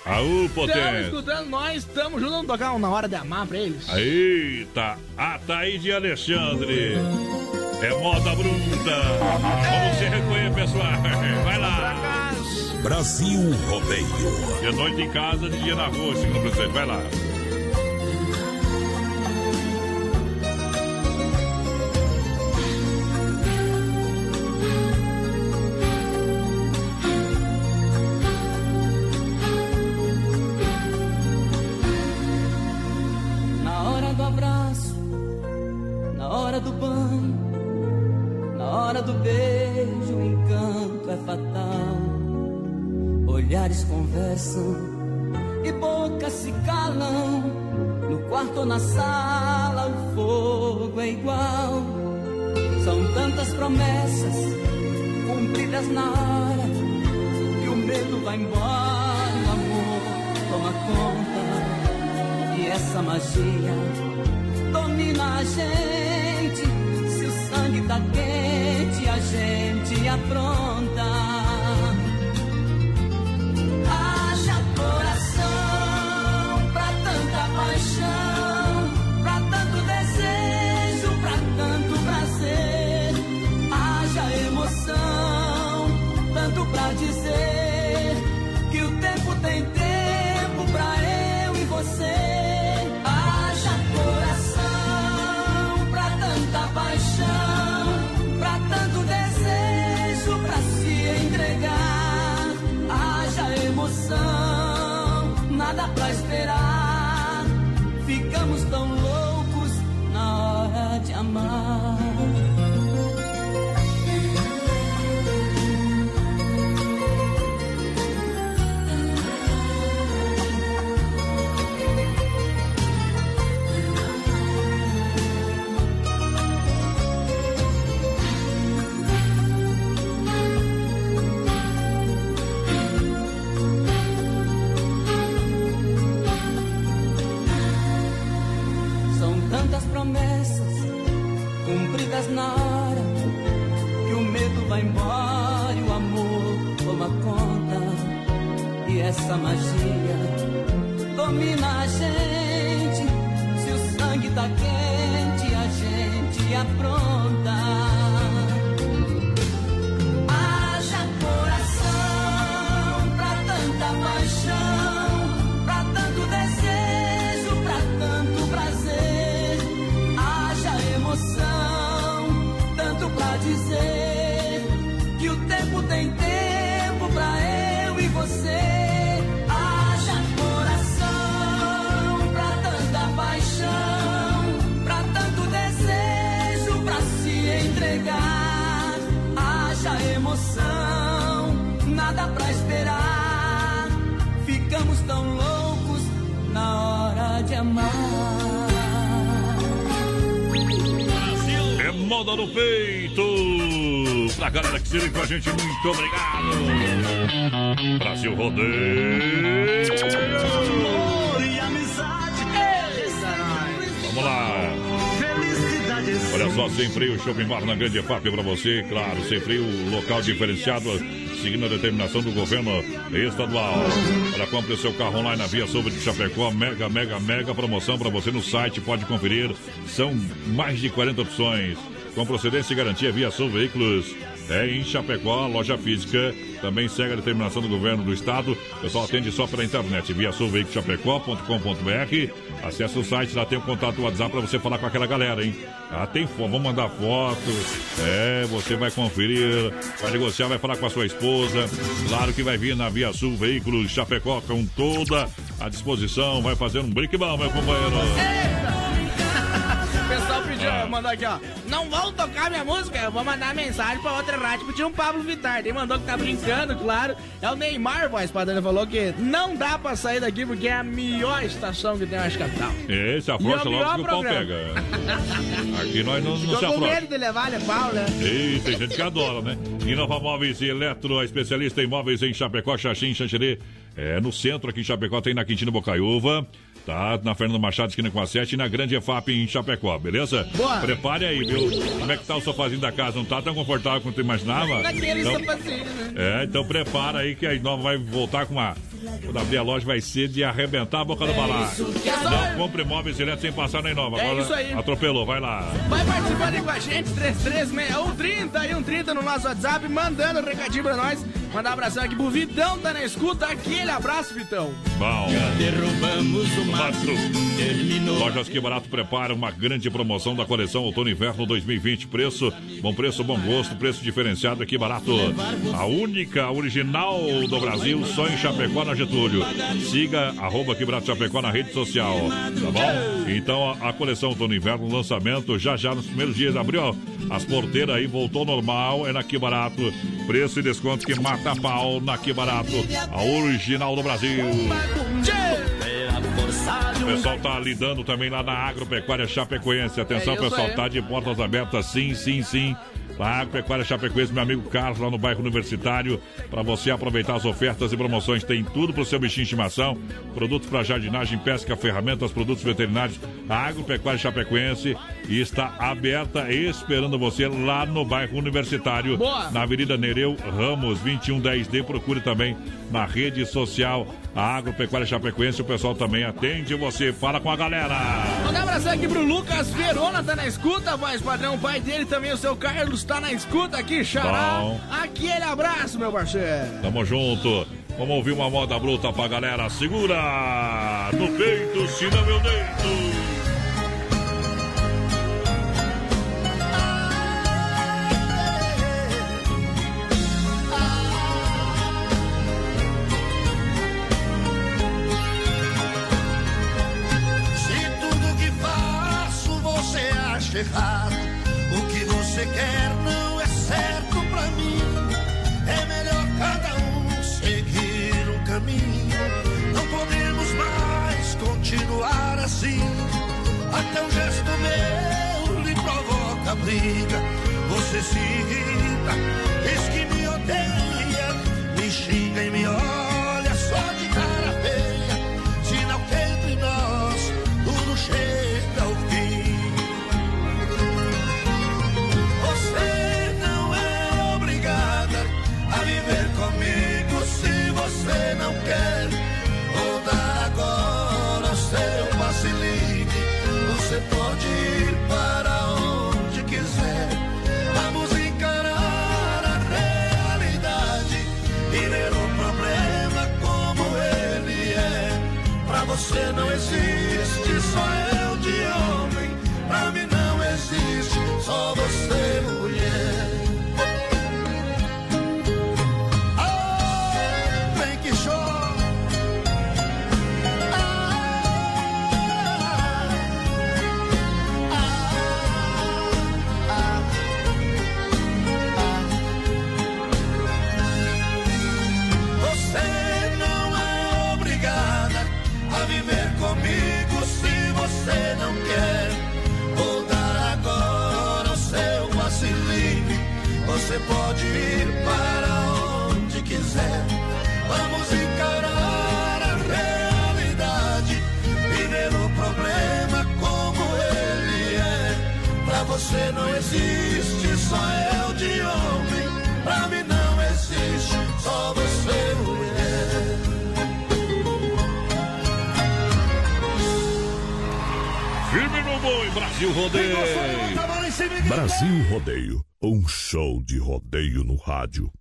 Aú, Tamo potência. escutando nós, tamo junto, vamos tocar um na hora de amar pra eles. Eita, a Thaís Alexandre. É moda bruta. Vamos se recolher, pessoal. Vai lá. Brasil Rodeio. De noite em casa, de dia na rua, segundo o presidente. Vai lá. Conversam e bocas se calam. No quarto ou na sala, o fogo é igual. São tantas promessas cumpridas na hora que o medo vai embora, o amor toma conta. E essa magia domina a gente. Se o sangue tá quente, a gente apronta. Emoção, nada pra esperar. Ficamos tão loucos na hora de amar. É moda no peito! Pra galera que se liga com a gente, muito obrigado! Brasil Rodeio! e amizade. Vamos lá! Olha só, sem freio, shopping bar na grande FAP pra você, claro, sem freio, local diferenciado, seguindo a determinação do governo estadual. Para compre seu carro online na Via Sobre de Chapecó, mega, mega, mega promoção para você no site, pode conferir. São mais de 40 opções. Com procedência e garantia Via Sul Veículos. É em Chapecó, loja física. Também segue a determinação do governo do estado. O pessoal atende só pela internet. Via sulveiculoschapecó.com.br. Acesse o site, lá tem o contato WhatsApp para você falar com aquela galera, hein? Ah, tem foto, vamos mandar foto. É, você vai conferir, vai negociar, vai falar com a sua esposa. Claro que vai vir na Via Sul Veículos Chapecó com toda a disposição. Vai fazer um bom, meu companheiro. O mandou aqui, ó. Não vão tocar minha música, eu vou mandar mensagem pra outra rádio. Pediu um Pablo Vittar. Ele mandou que tá brincando, claro. É o Neymar, voz padrão. Falou que não dá pra sair daqui porque é a melhor estação que tem na capital. Esse E afrouxa é logo que o pau pega. Aqui nós não, não se Ficou com afrouxa. medo de levar, ele pau, né? Ei, tem gente que adora, né? Inova Móveis e Eletro, a especialista em móveis em Chapecó, Xaxim, Xanxerê. É, no centro aqui em Chapecó, tem na Quintino Bocaiúva. Tá na Fernando Machado, esquina com a 7 e na Grande EFAP em Chapecó, beleza? Boa. Prepare aí, viu? Como é que tá o sofazinho da casa? Não tá tão confortável quanto tu imaginava? Naquele Então- sofazinho, né? É, então prepara aí que a Inova vai voltar com uma. Quando abrir a loja vai ser de arrebentar a boca do balaio. isso que é. Não compre móveis direto sem passar na Inova. É Agora isso aí. Atropelou, vai lá. Vai participando aí com a gente, 336130 e 130 no nosso WhatsApp, mandando um recadinho pra nós. Mandar um abração aqui pro Vitão, tá na escuta. Aquele abraço, Vitão. Bom. derrubamos o mato. Lojas Que Barato prepara uma grande promoção da coleção Outono Inverno 2020. Preço, bom preço, bom gosto, preço diferenciado aqui barato. A única original do Brasil, só em Chapecó, na Getúlio. Siga arroba Que Barato Chapecó na rede social, tá bom? Então a, a coleção Outono Inverno, lançamento já já nos primeiros dias. Abriu as porteiras aí, voltou normal, é na Que Barato. Preço e desconto que mata pau na Que Barato. A original do Brasil. O pessoal tá lidando também lá na Agropecuária Chapecoense. Atenção, É pessoal, tá de portas abertas, sim, sim, sim. A Agropecuária Chapecoense, meu amigo Carlos, lá no bairro Universitário, para você aproveitar as ofertas e promoções. Tem tudo pro seu bichinho de estimação: produtos para jardinagem, pesca, ferramentas, produtos veterinários. A Agropecuária Chapecoense está aberta esperando você lá no bairro Universitário, Boa. na Avenida Nereu Ramos, 2110D. Procure também na rede social a Agropecuária Chapecoense. O pessoal também atende você. Fala com a galera. Mandar um abração aqui pro Lucas Verona, tá na escuta, voz padrão. O pai dele também, o seu Carlos, tá na escuta aqui, xará. Bom. Aquele abraço, meu parceiro. Tamo junto. Vamos ouvir uma moda bruta pra galera. Segura no peito, se não meu deito. Brasil Rodeio, um show de rodeio no rádio.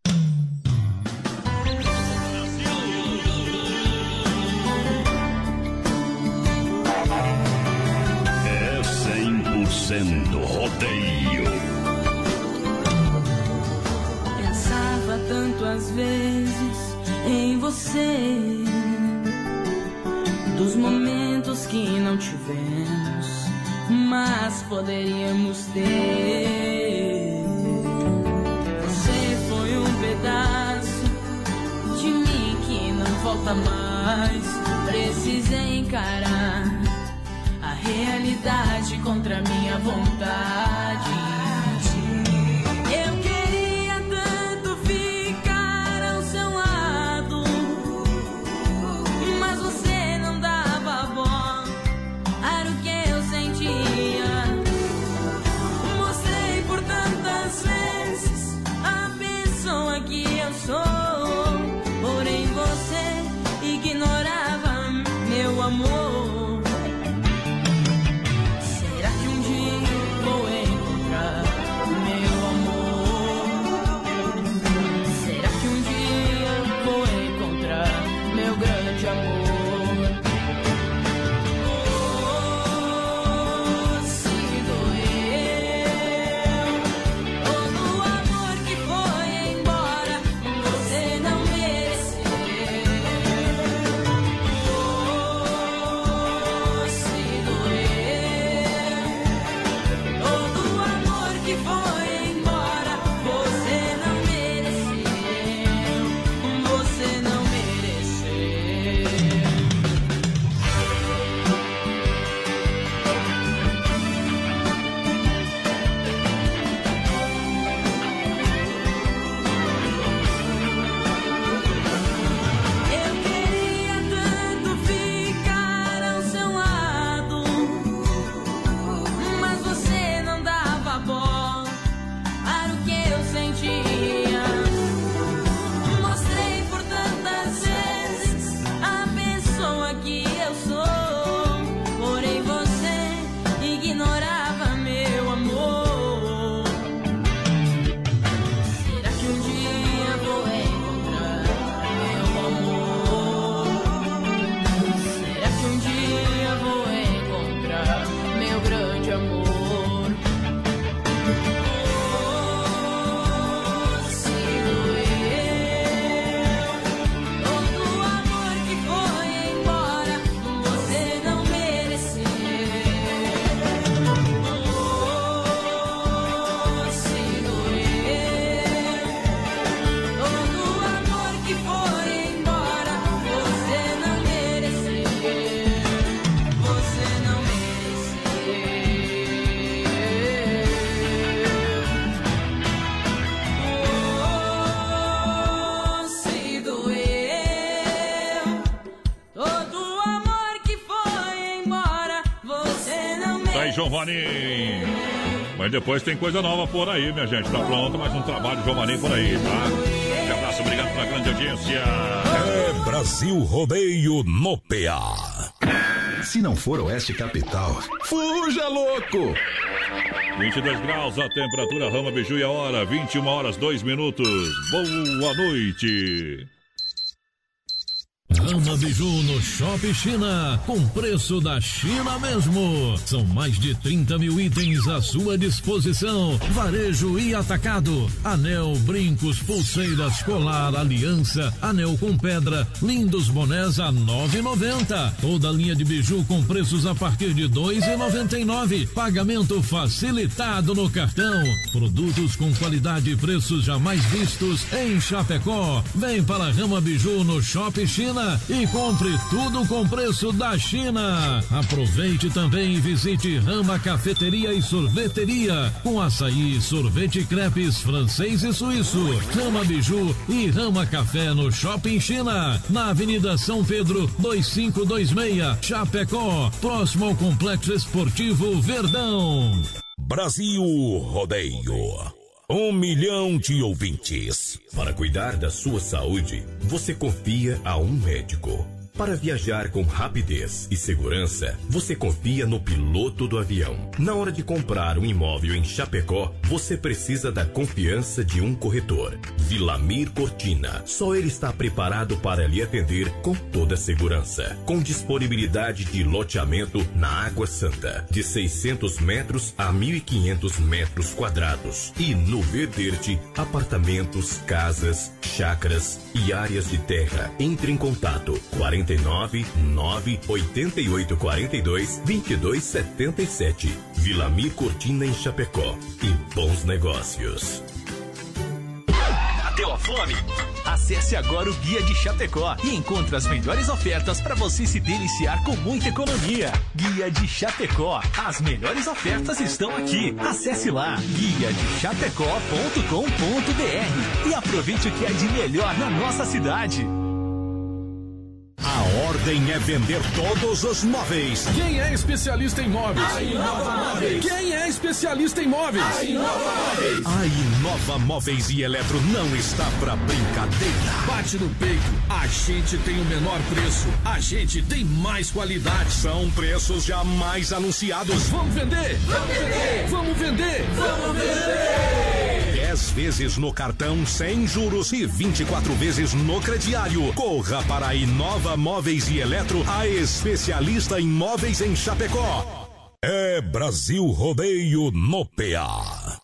É 100% rodeio. Pensava tanto às vezes em você, dos momentos que não tivemos, mas poderíamos Precisei encarar a realidade contra minha vontade. Vanim. Mas depois tem coisa nova por aí, minha gente. Tá pronto mais um trabalho Vanim por aí, tá? Um abraço, obrigado pela grande audiência. É Brasil Rodeio no PA. Se não for Oeste Capital, fuja louco! 22 graus a temperatura, Rama Biju e a hora, 21 horas 2 minutos. Boa noite. Rama Biju no Shop China, com preço da China mesmo. São mais de 30 mil itens à sua disposição. Varejo e atacado. Anel, brincos, pulseiras, colar, aliança, anel com pedra, lindos bonés a 9,90. Toda linha de biju com preços a partir de 2,99. Pagamento facilitado no cartão. Produtos com qualidade e preços jamais vistos em Chapecó. Vem para Rama Biju no Shop China. E compre tudo com preço da China. Aproveite também e visite Rama Cafeteria e Sorveteria com açaí, sorvete crepes francês e suíço, Rama Biju e Rama Café no Shopping China, na Avenida São Pedro 2526, Chapecó, próximo ao Complexo Esportivo Verdão. Brasil Rodeio. Um milhão de ouvintes. Para cuidar da sua saúde, você confia a um médico. Para viajar com rapidez e segurança, você confia no piloto do avião. Na hora de comprar um imóvel em Chapecó, você precisa da confiança de um corretor. Vilamir Cortina. Só ele está preparado para lhe atender com toda segurança. Com disponibilidade de loteamento na Água Santa, de 600 metros a 1.500 metros quadrados. E no Verderte, apartamentos, casas, chácaras e áreas de terra. Entre em contato 49 9 88 42 22 77. Vilamir Cortina em Chapecó. E bons negócios. Bateu a fome? Acesse agora o Guia de Chapecó e encontre as melhores ofertas para você se deliciar com muita economia. Guia de Chapecó. As melhores ofertas estão aqui. Acesse lá guia de chapecó.com.br e aproveite o que é de melhor na nossa cidade. A ordem é vender todos os móveis. Quem é especialista em móveis? A Inova Móveis. Quem é especialista em móveis? A Inova Móveis. A Inova Móveis e Eletro não está pra brincadeira. Bate no peito. A gente tem o menor preço. A gente tem mais qualidade. São preços jamais anunciados. Vamos vender! Vamos vender! Vamos vender! Vamos vender! 10 vezes no cartão sem juros e 24 vezes no crediário. Corra para a Inova Móveis e Eletro, a especialista em móveis em Chapecó. É Brasil Rodeio no PA.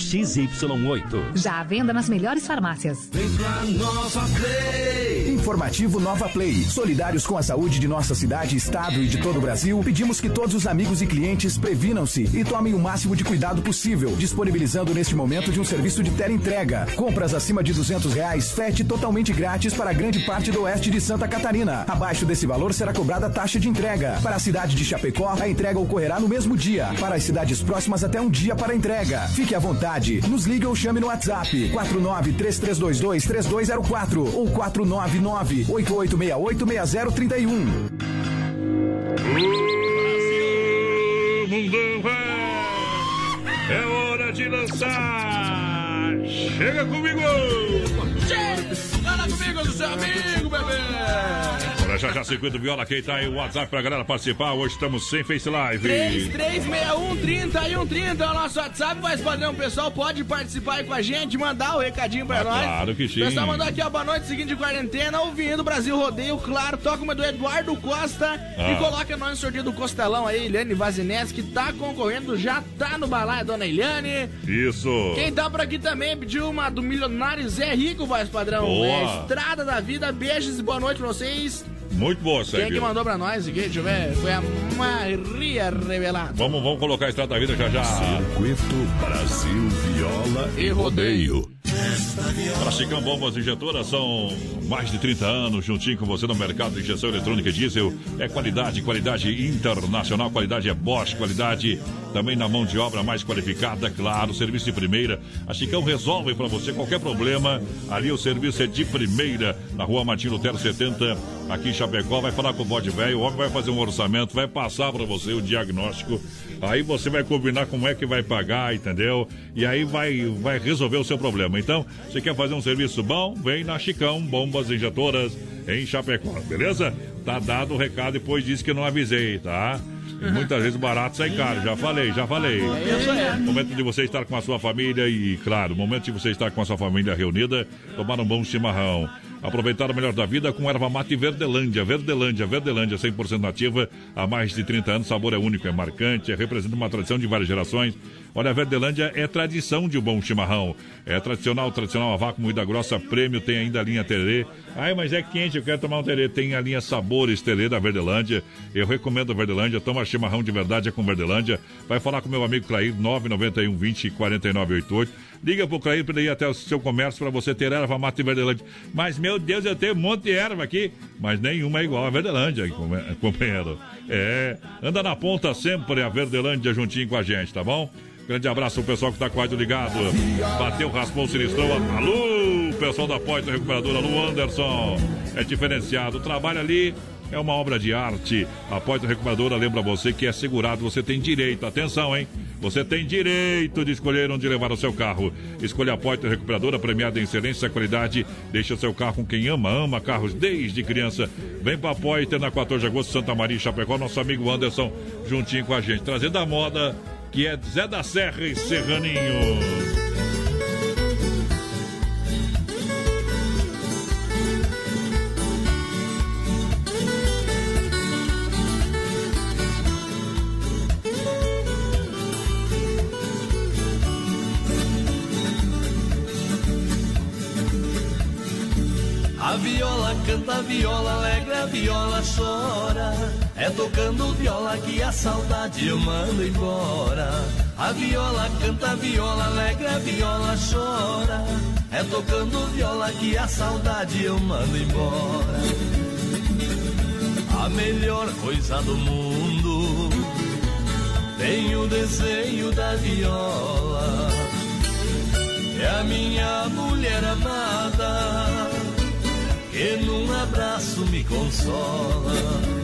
XY8. Já à venda nas melhores farmácias. Vem pra Nova Play. Informativo Nova Play. Solidários com a saúde de nossa cidade, estado e de todo o Brasil, pedimos que todos os amigos e clientes previnam-se e tomem o máximo de cuidado possível, disponibilizando neste momento de um serviço de teleentrega. Compras acima de 200 reais, frete totalmente grátis para grande parte do oeste de Santa Catarina. Abaixo desse valor será cobrada a taxa de entrega. Para a cidade de Chapecó, a entrega ocorrerá no mesmo dia. Para as cidades próximas, até um dia para a entrega. Fique à vontade. Nos ligue ou chame no WhatsApp 4933223204 ou 499-8868-6031. Mundão é, é hora de lançar. Chega comigo! Fala comigo do seu amigo, bebê! Olha, já já 50 viola, quem tá aí, o WhatsApp pra galera participar. Hoje estamos sem Face Live. 336130 é o nosso WhatsApp, mas padrão, pessoal pode participar aí com a gente, mandar o recadinho pra Ah, nós. claro que sim. O pessoal mandou aqui, ó, boa noite, seguinte de quarentena, ouvindo Brasil Rodeio, claro, toca uma do Eduardo Costa Ah. e coloca nós no sorteio do Costelão aí, Eliane Vazinés, que tá concorrendo, já tá no balaio, dona Eliane. Isso. Quem tá por aqui também pediu uma do milionário Zé Rico, voz padrão. Boa. É Estrada da Vida, beijos e boa noite pra vocês. Muito boa, Quem é que mandou pra nós aqui? Deixa eu ver. Foi a Maria Revelada. Vamos, vamos colocar a estrada da vida já já. Circuito Brasil Viola E rodeio. Para Chicão Bombas Injetoras são mais de 30 anos juntinho com você no mercado de injeção eletrônica e diesel. É qualidade, qualidade internacional, qualidade é Bosch, qualidade também na mão de obra mais qualificada, claro, serviço de primeira. A Chicão resolve para você qualquer problema. Ali o serviço é de primeira, na rua Martinho Lutero 70, aqui em Chapecó. Vai falar com o bode velho, o homem vai fazer um orçamento, vai passar para você o diagnóstico. Aí você vai combinar como é que vai pagar, entendeu? E aí vai, vai resolver o seu problema. Então, você quer fazer um serviço bom? Vem na Chicão Bombas Injetoras em Chapecó, beleza? Tá dado o recado, depois disse que não avisei, tá? E muitas vezes barato sai caro, já falei, já falei. Momento de você estar com a sua família e, claro, momento de você estar com a sua família reunida, tomar um bom chimarrão. Aproveitar o melhor da vida com erva mate Verdelândia. Verdelândia, Verdelândia, 100% nativa, há mais de 30 anos. Sabor é único, é marcante, é, representa uma tradição de várias gerações. Olha, a Verdelândia é tradição de um bom chimarrão. É tradicional, tradicional a vácuo, moída grossa, prêmio, tem ainda a linha terê. Ai, mas é quente, eu quero tomar um terê. Tem a linha Sabores Terê da Verdelândia. Eu recomendo a Verdelândia, toma chimarrão de verdade é com Verdelândia. Vai falar com meu amigo Clair, 991 20 4988. Liga pro Clair para ir até o seu comércio para você ter erva mate Verdelândia. Mas, meu Deus, eu tenho um monte de erva aqui, mas nenhuma é igual a Verdelândia, companheiro. É, anda na ponta sempre a Verdelândia juntinho com a gente, tá bom? Grande abraço ao pessoal que está quase ligado. Bateu, raspou o sinistrão. Alô, pessoal da Poitra Recuperadora, alô Anderson. É diferenciado. O trabalho ali é uma obra de arte. A Poitra Recuperadora lembra você que é segurado, você tem direito. Atenção, hein? Você tem direito de escolher onde levar o seu carro. Escolha a Poitra Recuperadora, premiada em excelência e qualidade. Deixa o seu carro com quem ama, ama carros desde criança. Vem pra Poitra na 14 de agosto, Santa Maria, Chapecó. Nosso amigo Anderson juntinho com a gente. Trazendo a moda que é Zé da Serra e Serraninho. Viola canta, viola alegre, a viola chora. É tocando viola que a saudade eu mando embora. A viola canta, viola alegre, a viola chora. É tocando viola que a saudade eu mando embora. A melhor coisa do mundo tem o desenho da viola. É a minha mulher amada que num abraço me consola.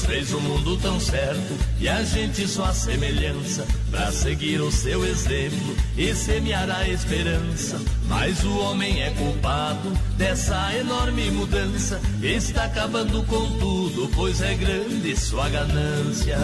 Deus fez o mundo tão certo e a gente só a semelhança para seguir o seu exemplo e semear a esperança. Mas o homem é culpado dessa enorme mudança, está acabando com tudo, pois é grande sua ganância.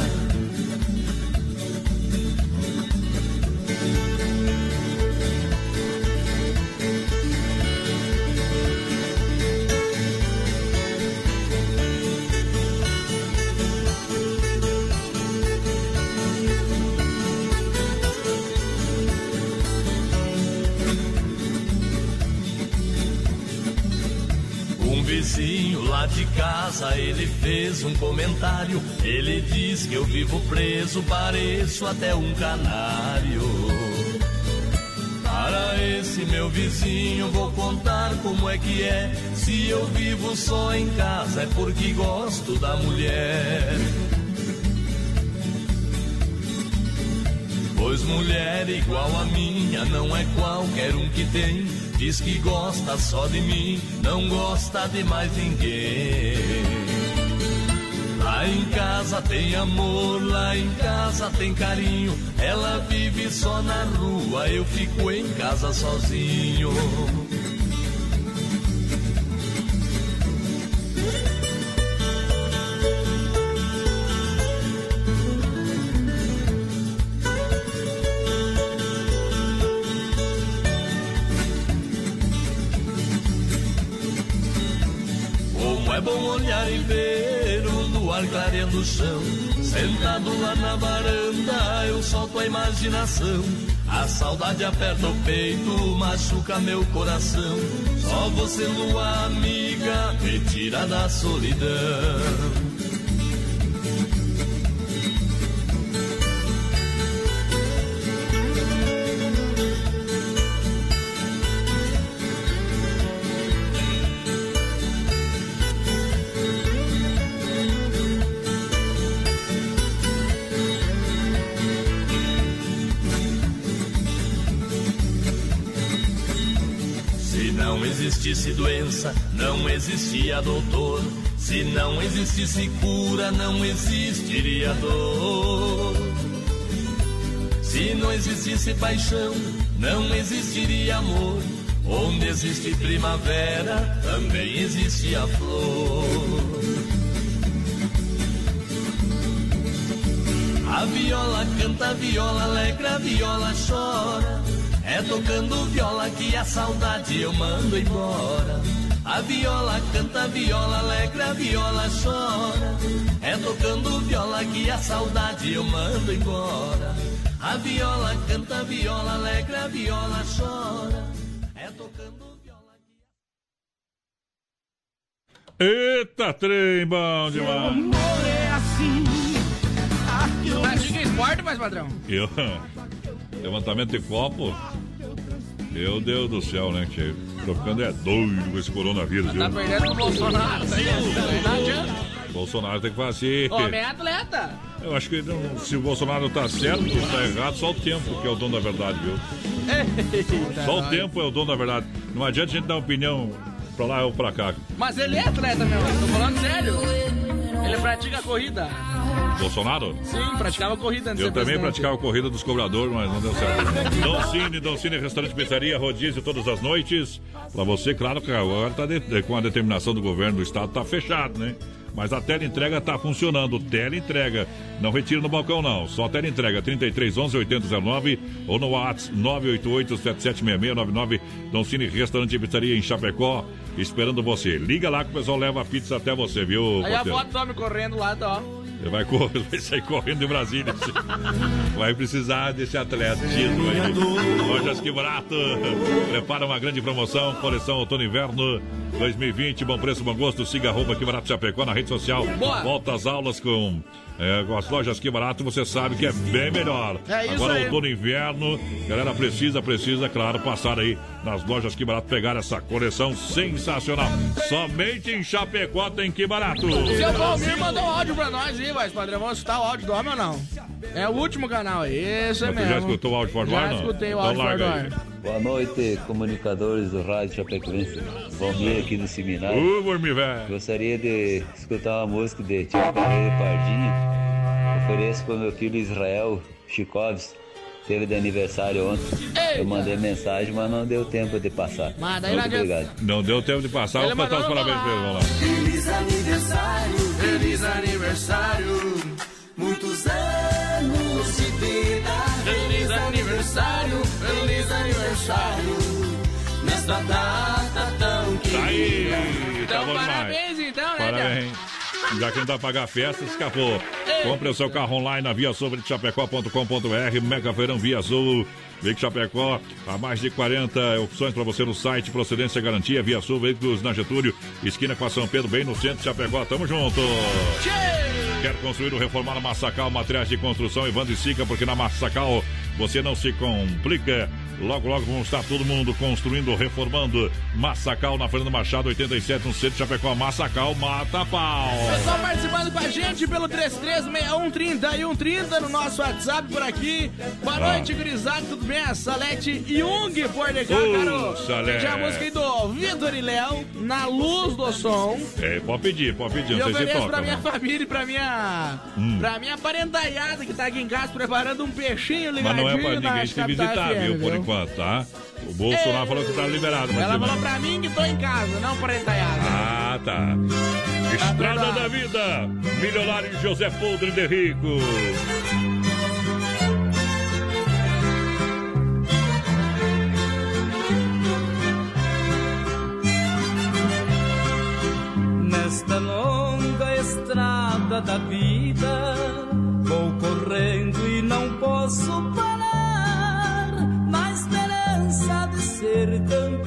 Ele fez um comentário. Ele diz que eu vivo preso, pareço até um canário. Para esse meu vizinho, vou contar como é que é. Se eu vivo só em casa, é porque gosto da mulher. Pois mulher igual a minha não é qualquer um que tem. Diz que gosta só de mim, não gosta de mais ninguém. Lá em casa tem amor, lá em casa tem carinho. Ela vive só na rua, eu fico em casa sozinho. Chão. Sentado lá na varanda, eu solto a imaginação. A saudade aperta o peito, machuca meu coração. Só você, lua amiga, me tira da solidão. Doença, não existia doutor. Se não existisse cura, não existiria dor. Se não existisse paixão, não existiria amor. Onde existe primavera, também existe a flor. A viola canta, a viola alegra, a viola chora. É tocando viola que a saudade eu mando embora. A viola canta, a viola alegra, a viola chora. É tocando viola que a saudade eu mando embora. A viola canta, a viola alegra, a viola chora. É tocando Eita, trem bom demais. é assim. Pratica esporte, mais padrão? Eu, (laughs) levantamento de copo. Meu Deus do céu, né, tio? Tô ficando é doido com esse coronavírus, viu? Tá perdendo pro Bolsonaro, tá. Não adianta. Bolsonaro tem que fazer. Homem é atleta. Eu acho que não- se o Bolsonaro tá certo ou tá errado, só o tempo que é o dono da verdade, viu? Eita, (laughs) Só o tempo é o dono da verdade. Não adianta a gente dar opinião pra lá ou pra cá. Mas ele é atleta, meu. Tô falando sério. Ele pratica corrida. Bolsonaro? Sim, praticava corrida antes Eu também presidente. praticava corrida dos cobradores, mas não deu certo. Dom Cine, Dom Cine, restaurante pizzaria, rodízio todas as noites. Pra você, claro que agora tá de- com a determinação do governo do estado, tá fechado, né? Mas a tela entrega tá funcionando. Tela entrega. Não retira no balcão, não. Só tela entrega. 33 11 8009 ou no WhatsApp 988 776699 Dom Cine, restaurante e pizzaria em Chapecó. Esperando você. Liga lá que o pessoal leva a pizza até você, viu? Aí a foto do homem correndo lá, tá, ó. Ele vai, correr, (laughs) vai sair correndo de Brasília. Vai precisar desse atletismo aí. Lojas que barato. Prepara uma grande promoção. Coleção outono e inverno 2020. Bom preço, bom gosto. Siga arroba que barato Chapecó na rede social. Boa. Volta às aulas com, é, com as lojas que barato. Você sabe que é bem melhor. É isso Agora aí. outono e inverno. Galera precisa, precisa, claro, passar aí nas lojas que barato. Pegar essa coleção sensacional. Somente em Chapecó tem que barato. Seu Valmir mandou um áudio pra nós aí, mas padrão, vamos escutar o áudio do homem ou não? É o último canal aí, esse é mesmo. já escutou o áudio fora do Já não? escutei o Então áudio ar. Boa noite, comunicadores do Rádio Chapecoense. Valmir aqui do seminário. Ô, Valmir, velho. Gostaria de escutar uma música de Tiago Carreira e Pardinho. Ofereço para meu filho Israel Chicoves. Teve de aniversário ontem. Eu mandei mensagem, mas não deu tempo de passar. Mas daí não Muito adianta. obrigado. Não deu tempo de passar. Ele Vamos cantar os mandou parabéns pra ele, vamos lá. Feliz aniversário, feliz aniversário, muitos anos de vida. Feliz aniversário, feliz aniversário, nesta data tão Tá aí, tá Então, parabéns então, né, Parabéns. Já que não dá pra pagar festa, escapou. Compre o seu carro online na Via de Chapecó.com.br, Mega Feirão Via Sul. Veículo Chapecó, há mais de 40 opções para você no site, procedência garantia, Via Sul, veículos na Getúlio, esquina com a São Pedro, bem no centro de Chapecó. Tamo junto! Quer construir ou reformar a Massacal, materiais de construção, Evandro e Sica, porque na Massacal você não se complica. Logo, logo vamos estar todo mundo construindo, reformando. Massacal na Fernanda Machado, 87, no centro de Chapecó. Massacal, mata pau. Pessoal participando com a gente pelo 336130 e 130 no nosso WhatsApp por aqui. Boa Ah. noite, gurizada, tudo bem? A Salete Jung por cá, caro. Salete. A música aí do Vitor e Léo, Na Luz do Som. É, pode pedir, pode pedir, E se ofereço toca. pra minha mas- família e pra minha, Hum. pra minha parentaiada que tá aqui em casa preparando um peixinho Mas ligadinho não é pra ninguém te visitar, FM, viu, por enquanto, tá? O Bolsonaro falou que tá liberado, mas Ela falou não. pra mim que tô em casa, não parentaiada. Ah, tá. Estrada da Vida, milionário José Podre de Rico. Nesta longa estrada da vida, vou correndo e não posso parar. Esperança de ser campeão,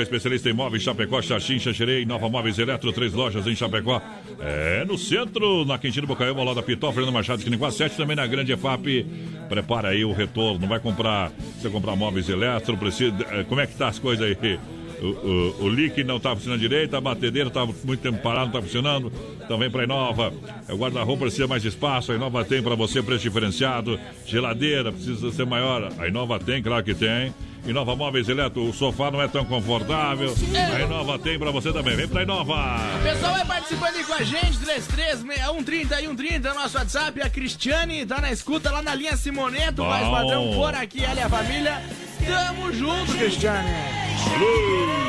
Eletro, especialista em móveis Chapecó, Xaxim, Xanxerei, Nova Móveis Eletro, três lojas em Chapecó. É no centro, na Quintino Bocaiúva, lá da Pitó, Fernando Machado, com a 7, também na Grande EFAP. Prepara aí o retorno, vai comprar, você comprar móveis Eletro, precisa, é, como é que tá as coisas aí? O, o, o leak não está funcionando direito, a batedeira está muito tempo parada, não está funcionando. Então vem para a Inova. O guarda-roupa precisa mais espaço, a Inova tem para você preço diferenciado. Geladeira precisa ser maior, a Inova tem, claro que tem. Inova Móveis Eletro, o sofá não é tão confortável. A Inova tem para você também. Vem pra Inova. O pessoal vai participando aí com a gente, 336130 e 130 nosso WhatsApp. A Cristiane tá na escuta lá na linha Simoneto, mais padrão por aqui, ela e a família. Tamo junto, Cristiane. Alô!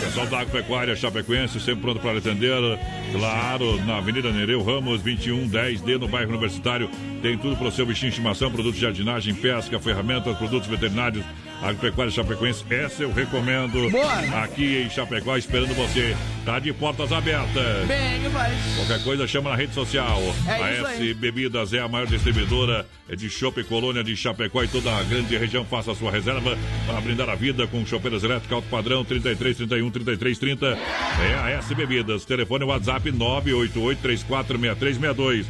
Pessoal da Agropecuária Chapecoense, sempre pronto para atender. Claro, na Avenida Nereu Ramos, 2110D, no bairro Universitário. Tem tudo para o seu bichinho de estimação, produtos de jardinagem, pesca, ferramentas, produtos veterinários. Agropecuária Chapecoense, essa eu recomendo. Boa. Aqui em Chapecó, esperando você. Tá de portas abertas. Bem, vai. Qualquer coisa, chama na rede social. É a S aí. Bebidas é a maior distribuidora de chopp Colônia de Chapecó e toda a grande região. Faça a sua reserva para brindar a vida com chopeiras elétricas alto padrão 33 31 33 30. É a S Bebidas. Telefone WhatsApp 988 346362.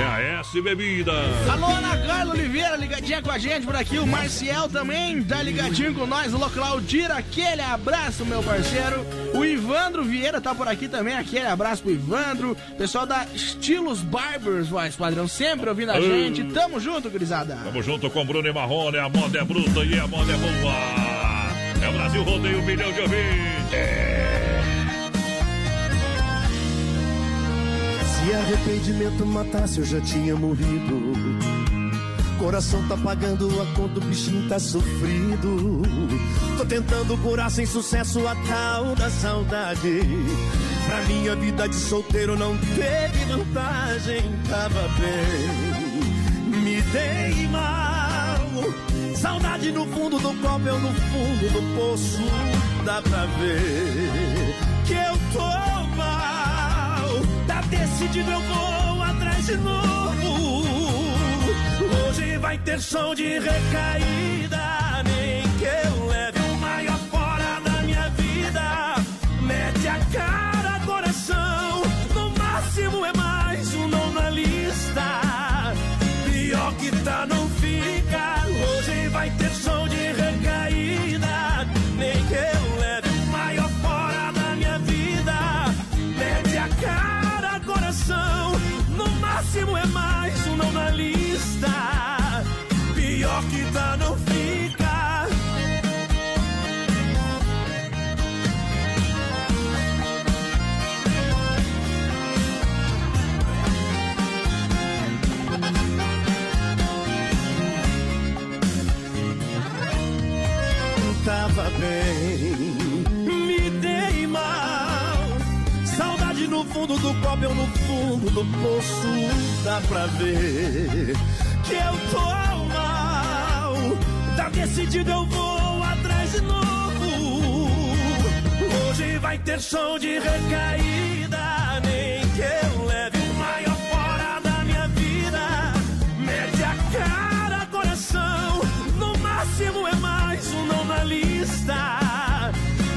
É a S Bebidas. Alô, Ana Carla Oliveira, ligadinha com a gente por aqui. O Marcial também tá ligadinho com nós. Alô, Claudira, aquele abraço, meu parceiro. O Ivandro Vieira tá por aqui também. Aquele abraço pro Ivandro. Pessoal da Estilos Barbers, voz padrão, sempre ouvindo a gente. Tamo junto, gurizada. Tamo junto com Bruno e Marrone. A moda é bruta e a moda é boa. É o Brasil Rodeio, um milhão de ouvintes. Se arrependimento matasse, eu já tinha morrido. Coração tá pagando a conta, o bichinho tá sofrido. Tô tentando curar sem sucesso a tal da saudade. Pra minha vida de solteiro não teve vantagem, tava bem. Me dei mal. Saudade no fundo do copo, eu no fundo do poço. Dá pra ver que eu tô mal. Tá decidido, eu vou atrás de novo. Vai ter som de recaída. Nem que eu fundo do copo, eu no fundo do poço. Dá pra ver que eu tô mal. Tá decidido, eu vou atrás de novo. Hoje vai ter som de recaída. Nem que eu leve o maior fora da minha vida. Mete a cara, coração. No máximo é mais um não na lista.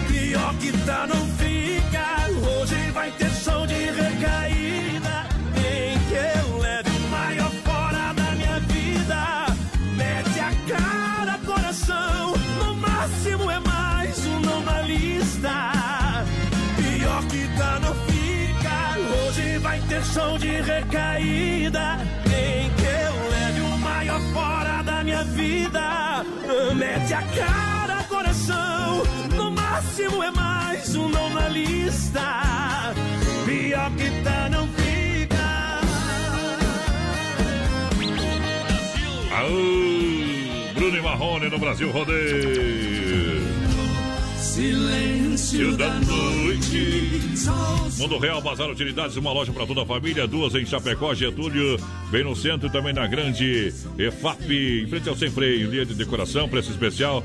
Pior que tá, não fica. Hoje vai ter chão de recaída. Nem que eu leve o maior fora da minha vida. Mete a cara, coração. No máximo é mais um não na lista. Pior que tá, não fica. Aô, Bruno e Marrone no Brasil Rodeio. Silêncio da noite. Mundo Real, Bazar Utilidades, uma loja para toda a família, duas em Chapecó, Getúlio, bem no centro e também na grande EFAP, em frente ao Sem Freio, linha de decoração, preço especial.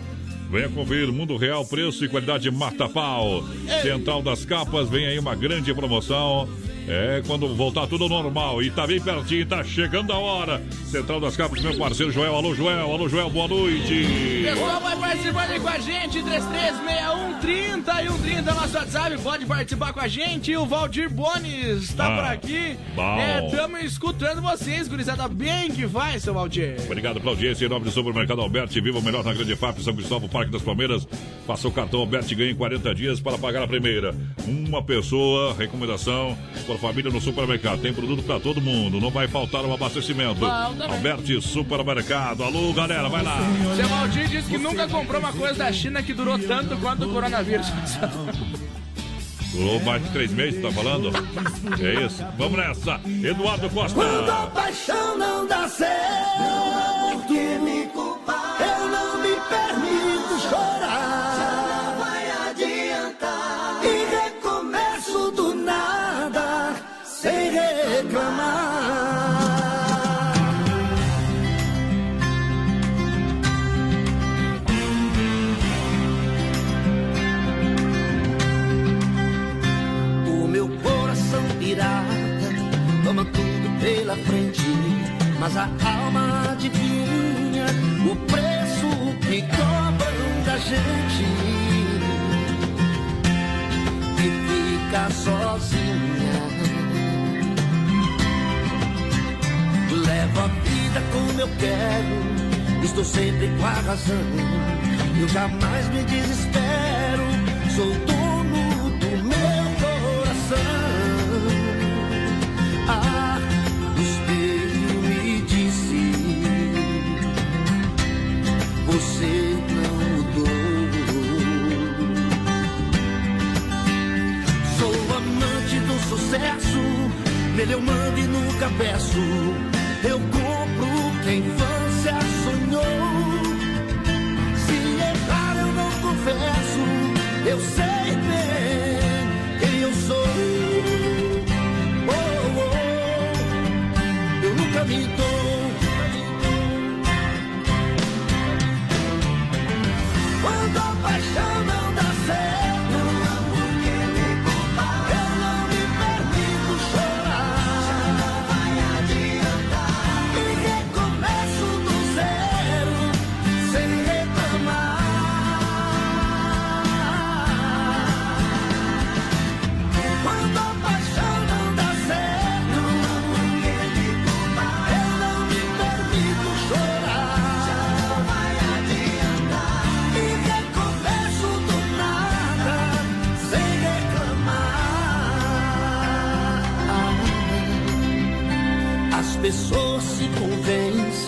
Venha conferir Mundo Real, preço e qualidade Mata Pau. Central das Capas, vem aí uma grande promoção. É, quando voltar tudo normal. E tá bem pertinho, tá chegando a hora. Central das Capas, meu parceiro Joel. Alô, Joel. Alô, Joel, boa noite. Pessoal, vai participando aí com a gente. 336130 e 130 nosso WhatsApp. Pode participar com a gente. O Valdir Bones tá Ah, por aqui. bom. É, tamo escutando vocês, gurizada. Bem que vai, seu Valdir. Obrigado pela audiência. Em nome do Supermercado Alberti, viva o melhor na Grande FAP, São Cristóvão, Parque das Palmeiras. Faça o cartão Alberti e ganhe 40 dias para pagar a primeira. Uma pessoa, recomendação por família no supermercado. Tem produto para todo mundo, não vai faltar o abastecimento. Bom também. Alberti Supermercado. Alô, galera, vai lá. Seu Valdir disse que nunca comprou uma coisa da China que durou tanto quanto o coronavírus. (laughs) Durou mais de três meses, tá falando? É isso. Vamos nessa. Eduardo Costa. Quando a paixão não dá certo, que me mas a alma adivinha o preço que cobram da gente e fica sozinha. Levo a vida como eu quero, estou sempre com a razão. Eu jamais me desespero, sou dono sucesso, nele eu mando e nunca peço. Eu compro que a infância sonhou. Se errar eu não confesso, eu sei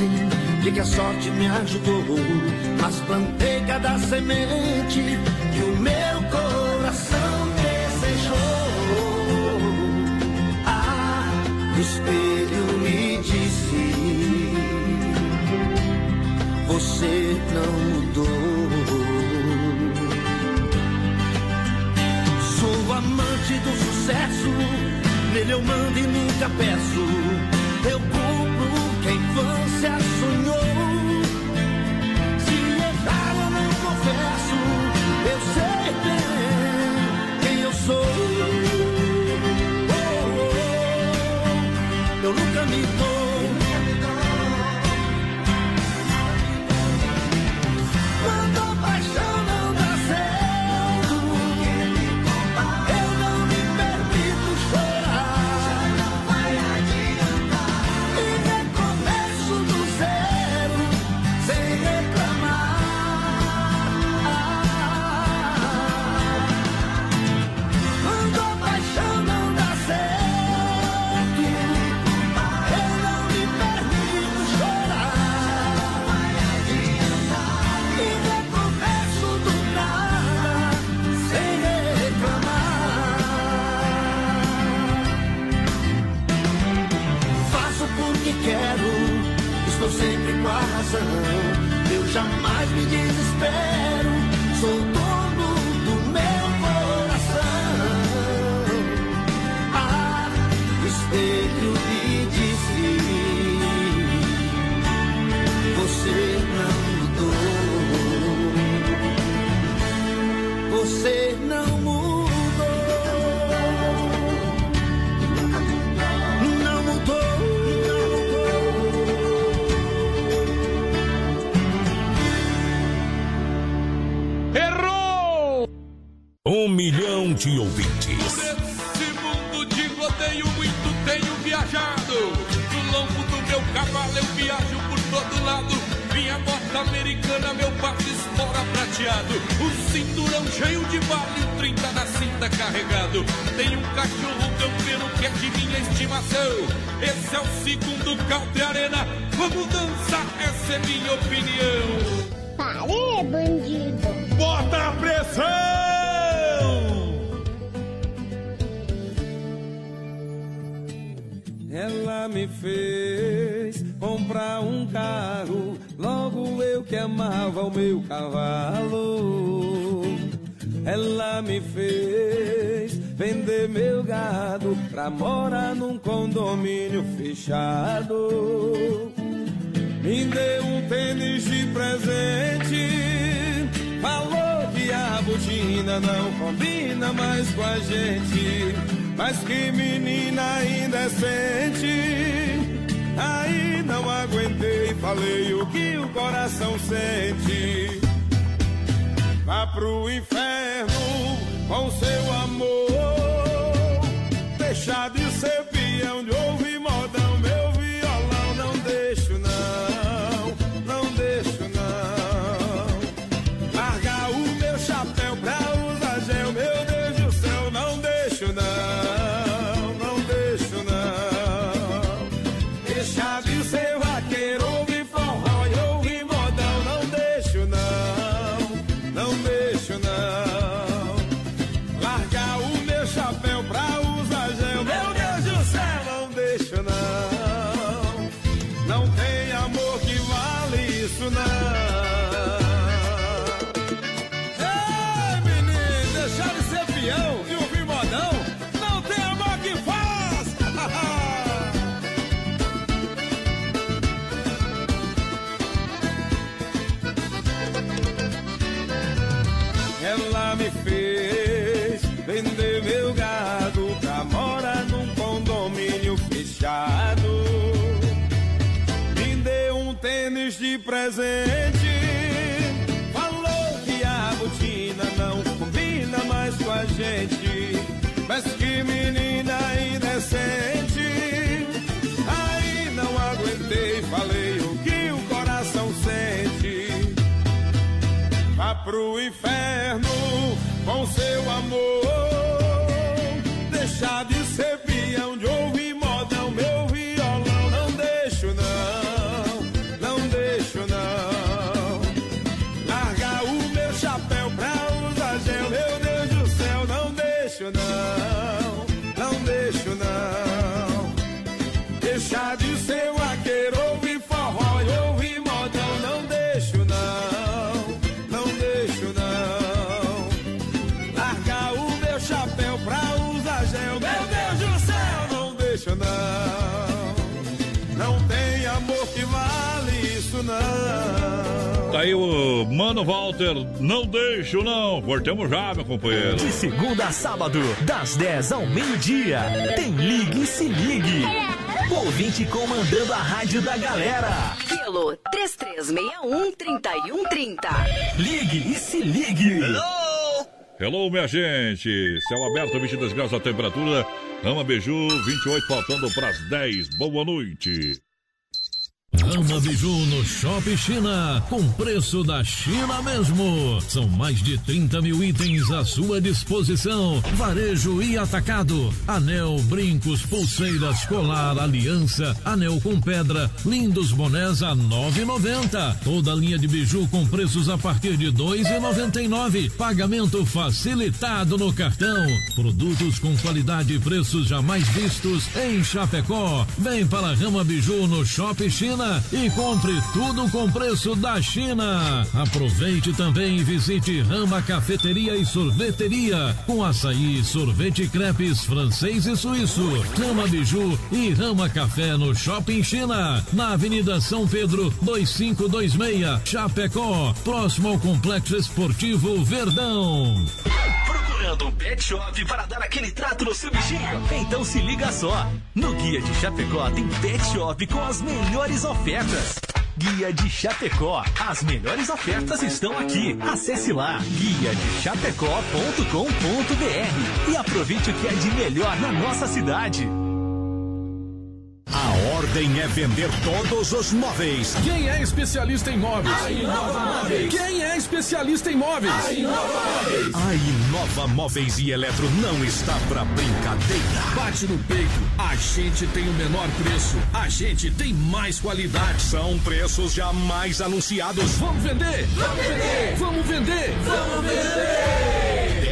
convencem de que a sorte me ajudou, mas plantei cada semente que o meu coração desejou. Ah, o espelho me disse: Você não mudou. Sou amante do sucesso, nele eu mando e nunca peço. Eu milhão de ouvintes. Nesse mundo de rodeio muito tenho viajado. No lombo do meu cavalo eu viajo por todo lado. Minha bota americana, meu passo espora prateado. Um cinturão cheio de vale, um 30 na cinta carregado. Tem um cachorro campeiro que é de minha estimação. Esse é o segundo Country Arena. Vamos dançar, essa é minha opinião. Pare, bandido. Bota a pressão! Me fez comprar um carro, logo eu que amava o meu cavalo. Ela me fez vender meu gado pra morar num condomínio fechado. Me deu um tênis de presente, falou que a botina não combina mais com a gente. Mas que menina indecente. Aí não aguentei, falei o que o coração sente. Vá pro inferno com Me fez vender meu gado pra morar num condomínio fechado. Me deu um tênis de presente. Falou que a botina não combina mais com a gente. Mas que menina indecente. Aí não aguentei, falei o que o coração sente. Vá pro inferno com seu amor. Tá aí o Mano Walter, não deixo não. Cortemos já, meu companheiro. De segunda a sábado, das 10 ao meio-dia, tem Ligue e Se Ligue. Ouvinte comandando a rádio da galera. Pelo 3361-3130. Ligue e Se Ligue. Hello, minha gente. Céu aberto, 22 graus a temperatura. Rama Beiju, 28, faltando para as 10. Boa noite. Rama Biju no Shopping China, com preço da China mesmo. São mais de 30 mil itens à sua disposição. Varejo e atacado. Anel, brincos, pulseiras, colar, aliança, anel com pedra, lindos bonés a 9,90. Toda linha de biju com preços a partir de 2,99. Pagamento facilitado no cartão. Produtos com qualidade e preços jamais vistos em Chapecó. Vem para a Rama Biju no Shopping China. China e compre tudo com preço da China. Aproveite também e visite Rama Cafeteria e Sorveteria com açaí, sorvete crepes francês e suíço, Rama Biju e Rama Café no Shopping China, na Avenida São Pedro 2526, Chapecó, próximo ao Complexo Esportivo Verdão. Procurando um pet shop para dar aquele trato no seu bichinho? Então se liga só. No Guia de Chapecó tem pet shop com as melhores ofertas. Guia de Chapecó. As melhores ofertas estão aqui. Acesse lá guia de chapecó.com.br e aproveite o que é de melhor na nossa cidade. A ordem é vender todos os móveis. Quem é especialista em móveis? A Inova Móveis. Quem é especialista em móveis? A Inova Móveis. A Inova Móveis e Eletro não está pra brincadeira. Bate no peito, a gente tem o menor preço, a gente tem mais qualidade. São preços jamais anunciados. Vamos vender! Vamos vender! Vamos vender! Vamos vender!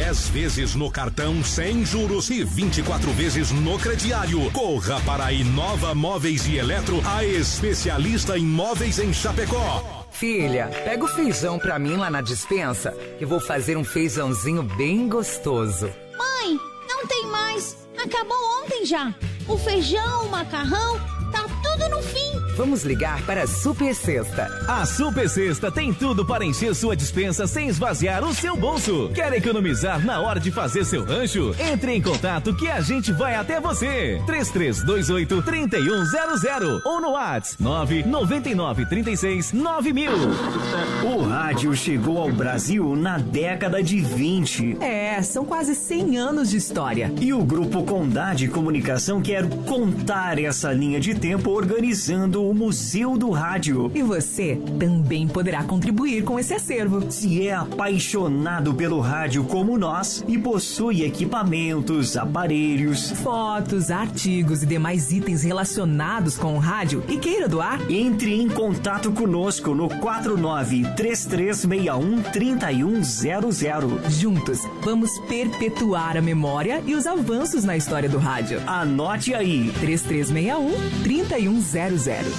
10 vezes no cartão sem juros e 24 vezes no crediário. Corra para a Inova Móveis e Eletro, a especialista em móveis em Chapecó. Filha, pega o feijão pra mim lá na dispensa, que vou fazer um feijãozinho bem gostoso. Mãe, não tem mais. Acabou ontem já. O feijão, o macarrão, Vamos ligar para a Super Sexta. A Super Sexta tem tudo para encher sua dispensa sem esvaziar o seu bolso. Quer economizar na hora de fazer seu rancho? Entre em contato que a gente vai até você. 3328 3100 ou no WhatsApp 999 36 9000. O rádio chegou ao Brasil na década de 20. É, são quase 100 anos de história. E o grupo Condade Comunicação quer contar essa linha de tempo organizando o Museu do Rádio. E você também poderá contribuir com esse acervo. Se é apaixonado pelo rádio como nós e possui equipamentos, aparelhos, fotos, artigos e demais itens relacionados com o rádio e queira doar, entre em contato conosco no 49 3361 3100. Juntos, vamos perpetuar a memória e os avanços na história do rádio. Anote aí: 3361 3100.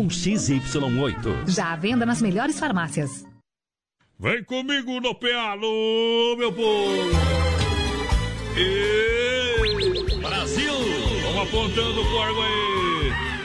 XY8. Já à venda nas melhores farmácias. Vem comigo no pealo, meu povo! E... Brasil! Vamos apontando o corgo aí!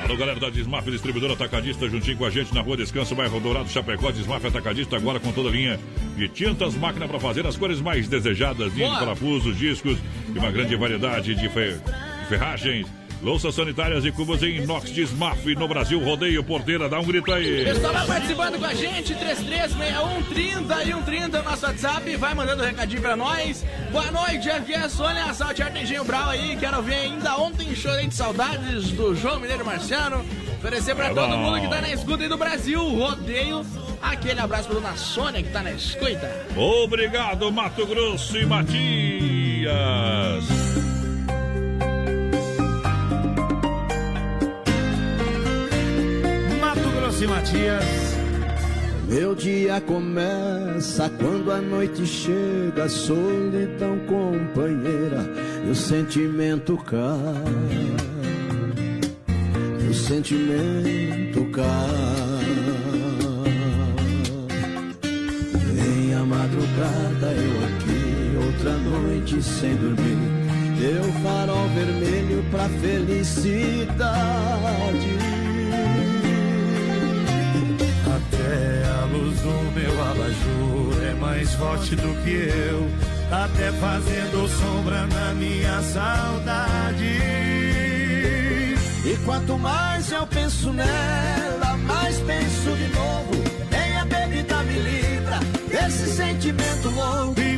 Alô, galera da Desmaf, distribuidora atacadista, juntinho com a gente na rua Descanso, bairro Dourado, Chapecó, Desmaf Atacadista, agora com toda a linha de tintas, máquina para fazer as cores mais desejadas, linha de parafusos, discos e uma grande variedade de, fe... de ferragens. Louças sanitárias e cubos em inox Desmaf no Brasil. Rodeio Porteira, dá um grito aí. Pessoal lá participando com a gente, 3361 30 e 130 nosso WhatsApp. Vai mandando um recadinho pra nós. Boa noite, aqui é a Sônia Saltiarta Engenho Brau aí. Quero ver ainda ontem chorei de saudades do João Mineiro Marciano. Oferecer pra É todo bom. mundo que tá na escuta aí do Brasil. Rodeio. Aquele abraço pra dona Sônia que tá na escuta. Obrigado, Mato Grosso e Matias. Grosso e Matias. Meu dia começa quando a noite chega, a solidão companheira e o sentimento cai. O sentimento cai. Vem a madrugada, eu aqui, outra noite sem dormir. Deu farol vermelho pra felicidade. Até a luz do meu abajur é mais forte do que eu, até fazendo sombra na minha saudade. E quanto mais eu penso nela, mais penso de novo. Nem a bebida me livra desse sentimento louco.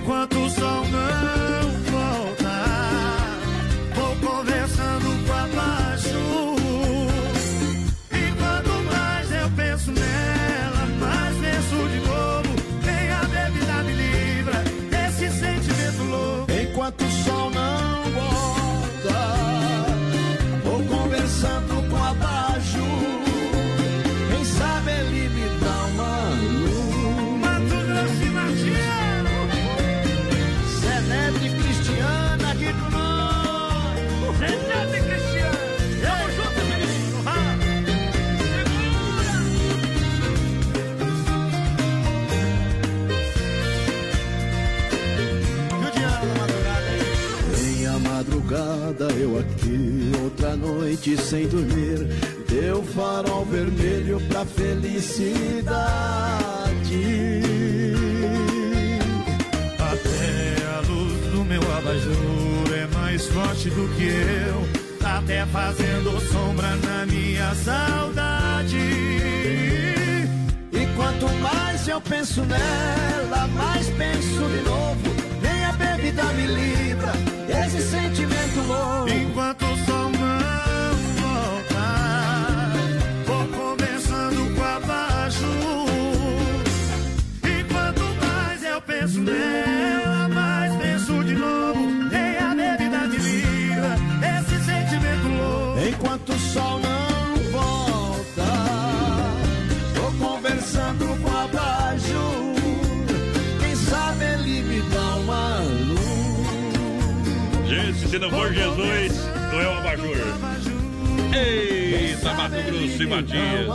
Outra noite sem dormir, deu farol vermelho pra felicidade. Até a luz do meu abajur é mais forte do que eu. Até fazendo sombra na minha saudade. E quanto mais eu penso nela, mais penso de novo. Nem a bebida me livra desse sentimento louco. Enquanto o sol não volta, vou conversando com a baixo. E quanto mais eu penso nela, se não for Jesus, não é o abajur. Eita, Mato Grosso e Matias.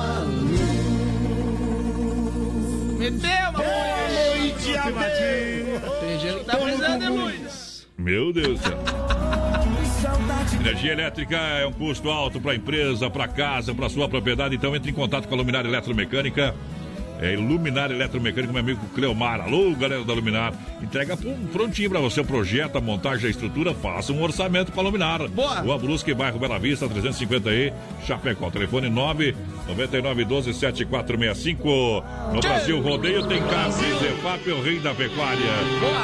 Meteu, Boa noite, adeus. Tem gente que tá precisando de luz. Meu Deus do céu. Energia elétrica é um custo alto para a empresa, para casa, para sua propriedade. Então entre em contato com a Luminar Eletromecânica. É Luminar Eletromecânica, meu amigo Cleomar. Alô, galera da Luminar. Entrega pr- prontinho para você o projeto, a montagem, a estrutura. Faça um orçamento para Luminar. Boa! Rua Brusque, bairro Bela Vista, 350E, Chapecó. Telefone 99912 7465. No Brasil, rodeio tem carnes. EFAP, o rei da pecuária.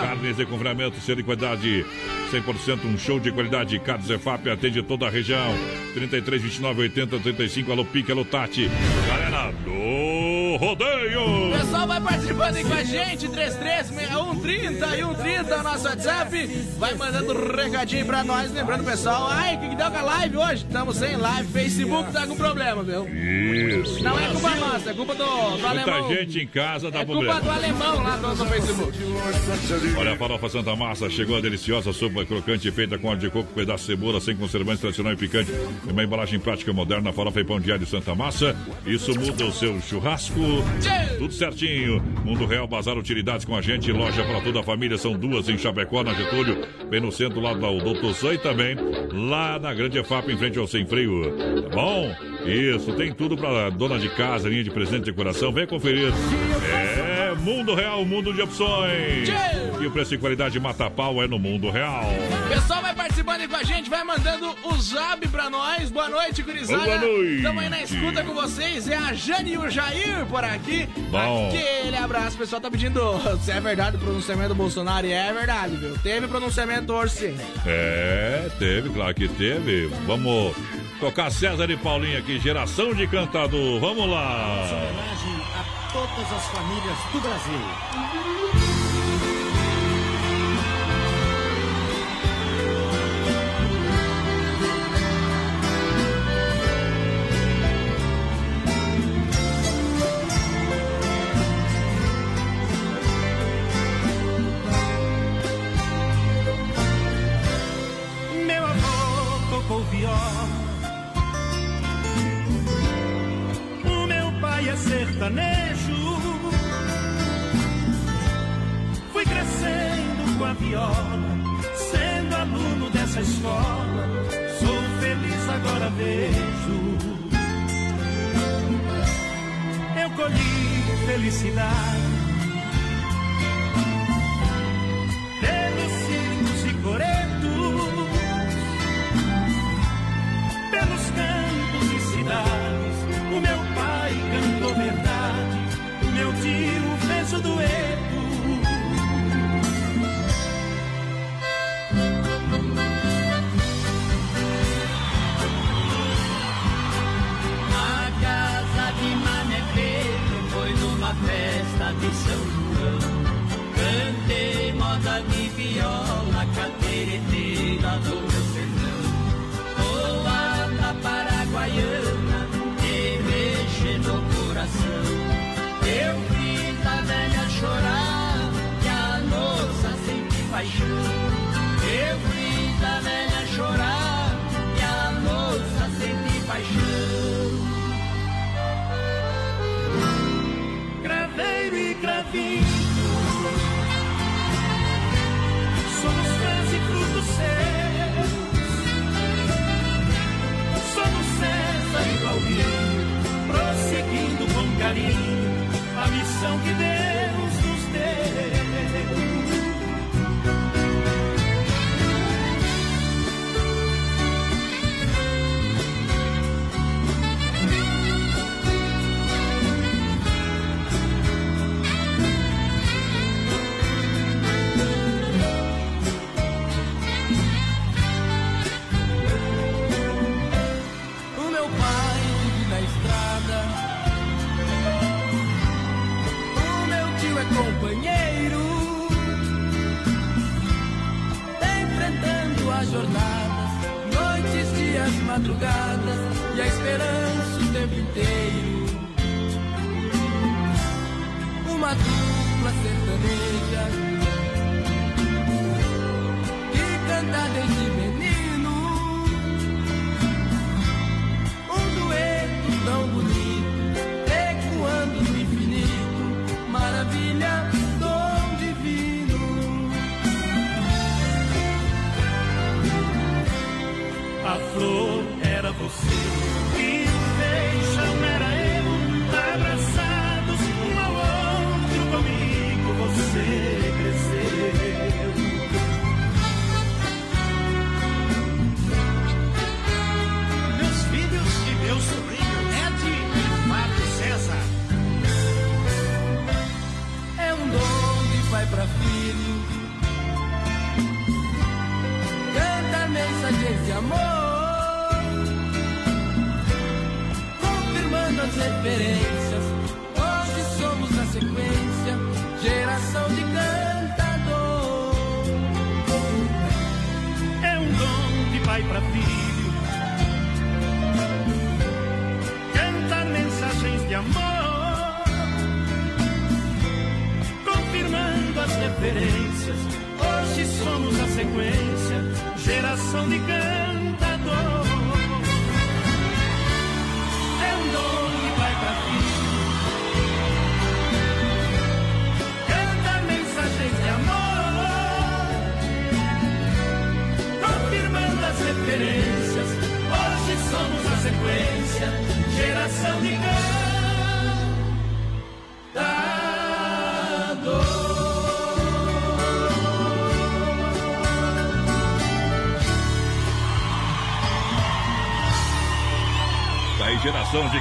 Carnes de confinamento, sendo de qualidade 100%, um show de qualidade. Carnes EFAP atende toda a região. 33, 29, 80, 35. Alô, Pique, alô, Tati. Galera do rodeio. O pessoal vai participando aí com a gente, 336130 e 130, nosso WhatsApp. Vai mandando um recadinho pra nós, lembrando pessoal, ai, o que, que deu com a live hoje? Estamos sem live, Facebook tá com problema, viu? Isso. Não é culpa nossa, é culpa do, do Muita alemão. gente em casa dá É culpa problema. do alemão lá do, do Facebook. Olha a farofa Santa Massa, chegou a deliciosa sopa crocante feita com óleo de coco, pedaço de cebola, sem conservantes, tradicional e picante. Tem uma embalagem prática moderna, farofa e pão de Santa Massa. Isso muda o seu churrasco. Tudo certinho. Mundo Real Bazar Utilidades com a gente, loja para toda a família. São duas em Chapecó, na Getúlio, bem no centro lá do Doutor Sam e também lá na Grande EFAP, em frente ao Sem Freio. Tá bom? Isso, tem tudo para dona de casa, linha de presente de decoração. Vem conferir. É Mundo Real, mundo de opções. E o preço e qualidade mata pau é no Mundo Real. Pessoal vai participando aí com a gente, vai mandando o zap pra nós. Boa noite, gurizada. Boa noite. Estamos aí na escuta com vocês. É a Jane e o Jair por aqui. Bom. Aquele abraço. O pessoal tá pedindo (laughs) se é verdade o pronunciamento do Bolsonaro. E é verdade, viu? Teve pronunciamento hoje sim. É, teve, claro que teve. Vamos tocar César e Paulinho aqui, geração de cantador. Vamos lá. homenagem a todas as famílias do Brasil.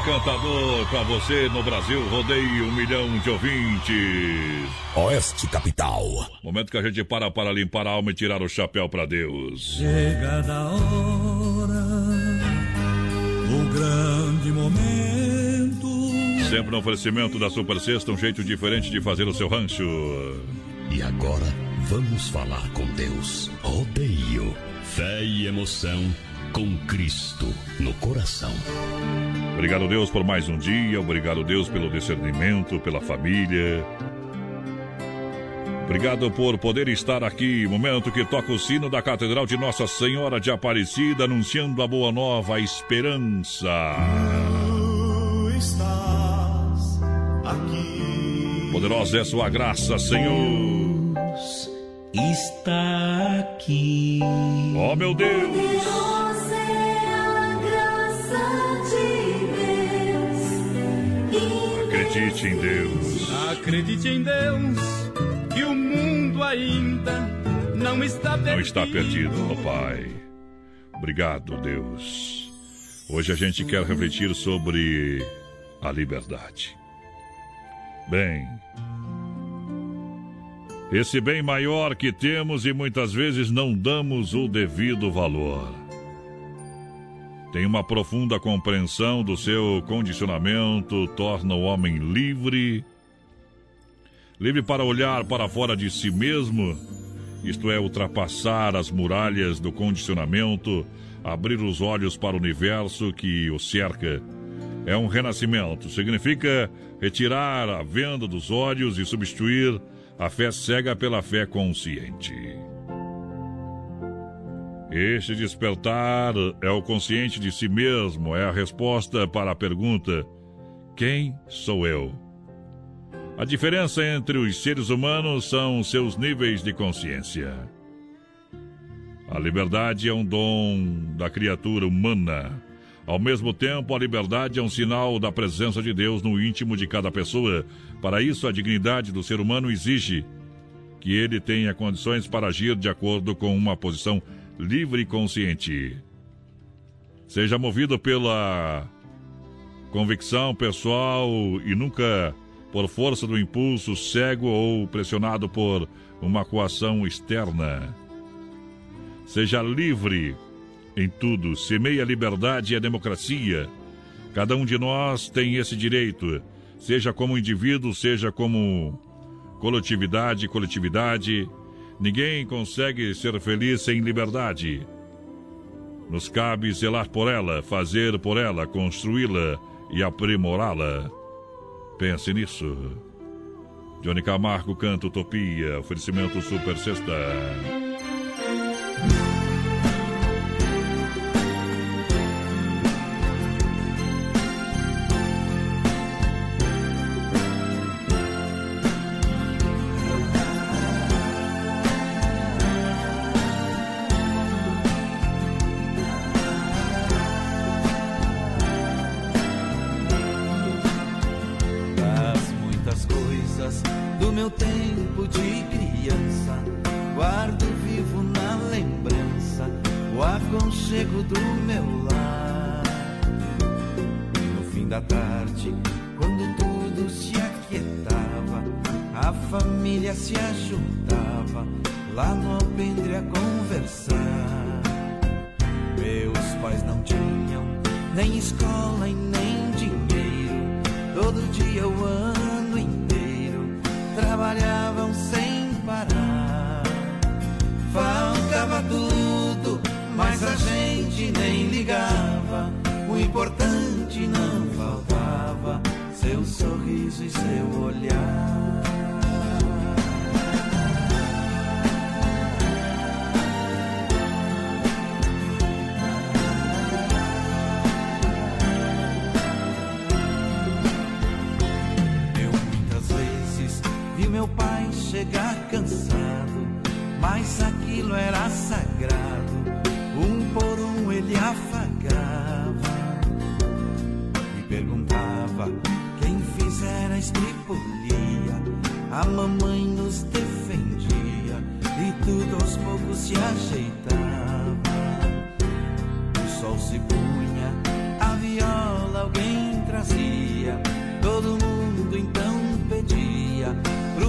Geração de cantador pra você no Brasil. Rodeio um milhão de ouvintes. Oeste Capital. Momento que a gente para para limpar a alma e tirar o chapéu pra Deus. Chega da hora, o grande momento. Sempre no oferecimento da Super Sexta, um jeito diferente de fazer o seu rancho. E agora vamos falar com Deus. Rodeio, fé e emoção com Cristo no coração. Obrigado, Deus, por mais um dia. Obrigado, Deus, pelo discernimento, pela família. Obrigado por poder estar aqui. Momento que toca o sino da Catedral de Nossa Senhora de Aparecida, anunciando a boa nova, a esperança. Tu estás aqui. Poderosa é sua graça, Senhor. Está aqui. Oh, meu Deus. Acredite em Deus. Acredite em Deus que o mundo ainda não está perdido. Não está perdido, ó Pai. Obrigado, Deus. Hoje a gente quer refletir sobre a liberdade. Bem, esse bem maior que temos e muitas vezes não damos o devido valor. Tem uma profunda compreensão do seu condicionamento, torna o homem livre, livre para olhar para fora de si mesmo, isto é, ultrapassar as muralhas do condicionamento, abrir os olhos para o universo que o cerca. É um renascimento, significa retirar a venda dos olhos e substituir a fé cega pela fé consciente. Este despertar é o consciente de si mesmo, é a resposta para a pergunta: quem sou eu? A diferença entre os seres humanos são seus níveis de consciência. A liberdade é um dom da criatura humana. Ao mesmo tempo, a liberdade é um sinal da presença de Deus no íntimo de cada pessoa. Para isso, a dignidade do ser humano exige que ele tenha condições para agir de acordo com uma posição livre e consciente. Seja movido pela convicção pessoal e nunca por força do impulso cego ou pressionado por uma coação externa. Seja livre em tudo, semeie a liberdade e a democracia. Cada um de nós tem esse direito, seja como indivíduo, seja como coletividade, coletividade. Ninguém consegue ser feliz sem liberdade. Nos cabe zelar por ela, fazer por ela, construí-la e aprimorá-la. Pense nisso. Johnny Camargo canta Utopia, oferecimento Super Sexta.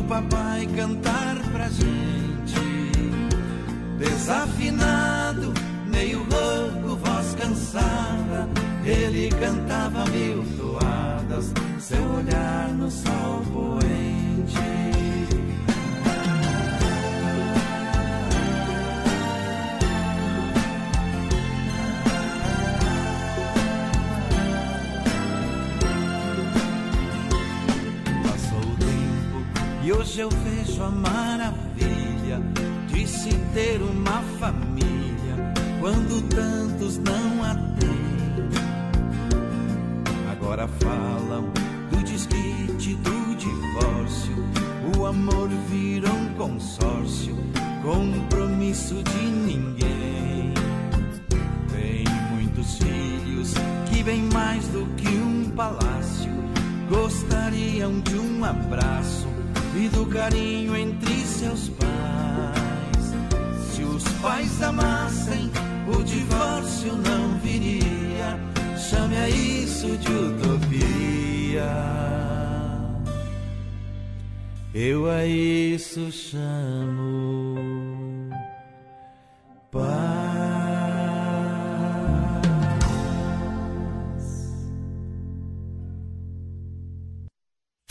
Papai cantar pra gente. Desafinado, meio rouco, voz cansada, ele cantava mil toadas, seu olhar no sol poente. E hoje eu vejo a maravilha de se ter uma família quando tantos não a têm. Agora falam do desquite, do divórcio. O amor vira um consórcio, compromisso de ninguém. Tem muitos filhos que vêm mais do que um palácio. Gostariam de um abraço e do carinho entre seus pais. Se os pais amassem, o divórcio não viria. Chame a isso de utopia. Eu a isso chamo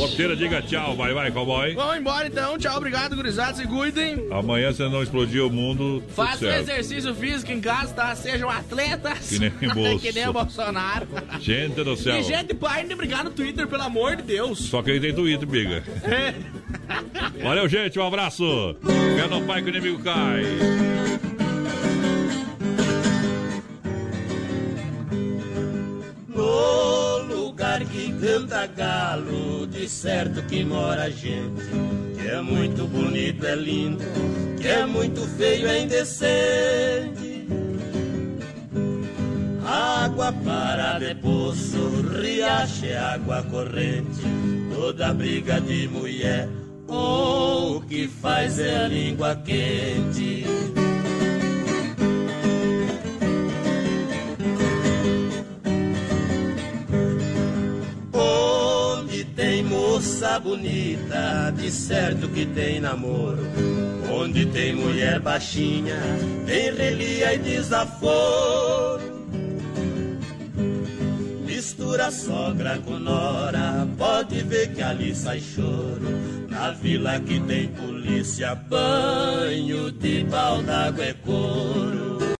Porteira, diga tchau. Vai, vai, cowboy. Vamos embora então. Tchau, obrigado, gurizada. Se cuidem. Amanhã, se não explodir o mundo, Faça um exercício físico em casa, tá? Sejam atletas. Que nem Bolso. (laughs) que nem o Bolsonaro. Gente do céu. E, gente, parem de brigar no Twitter, pelo amor de Deus. Só que ele tem Twitter, biga. Valeu, gente. Um abraço. Fé no pai que o inimigo cai. No lugar que canta galo, de certo que mora gente. Que é muito bonito, é lindo, que é muito feio, é indecente. Água parada é poço, riacho é água corrente. Toda briga de mulher, oh, o que faz é a língua quente. Tem moça bonita, de certo que tem namoro. Onde tem mulher baixinha, tem relia e desaforo. Mistura sogra com nora, pode ver que ali sai choro. Na vila que tem polícia, banho de pau d'água é couro.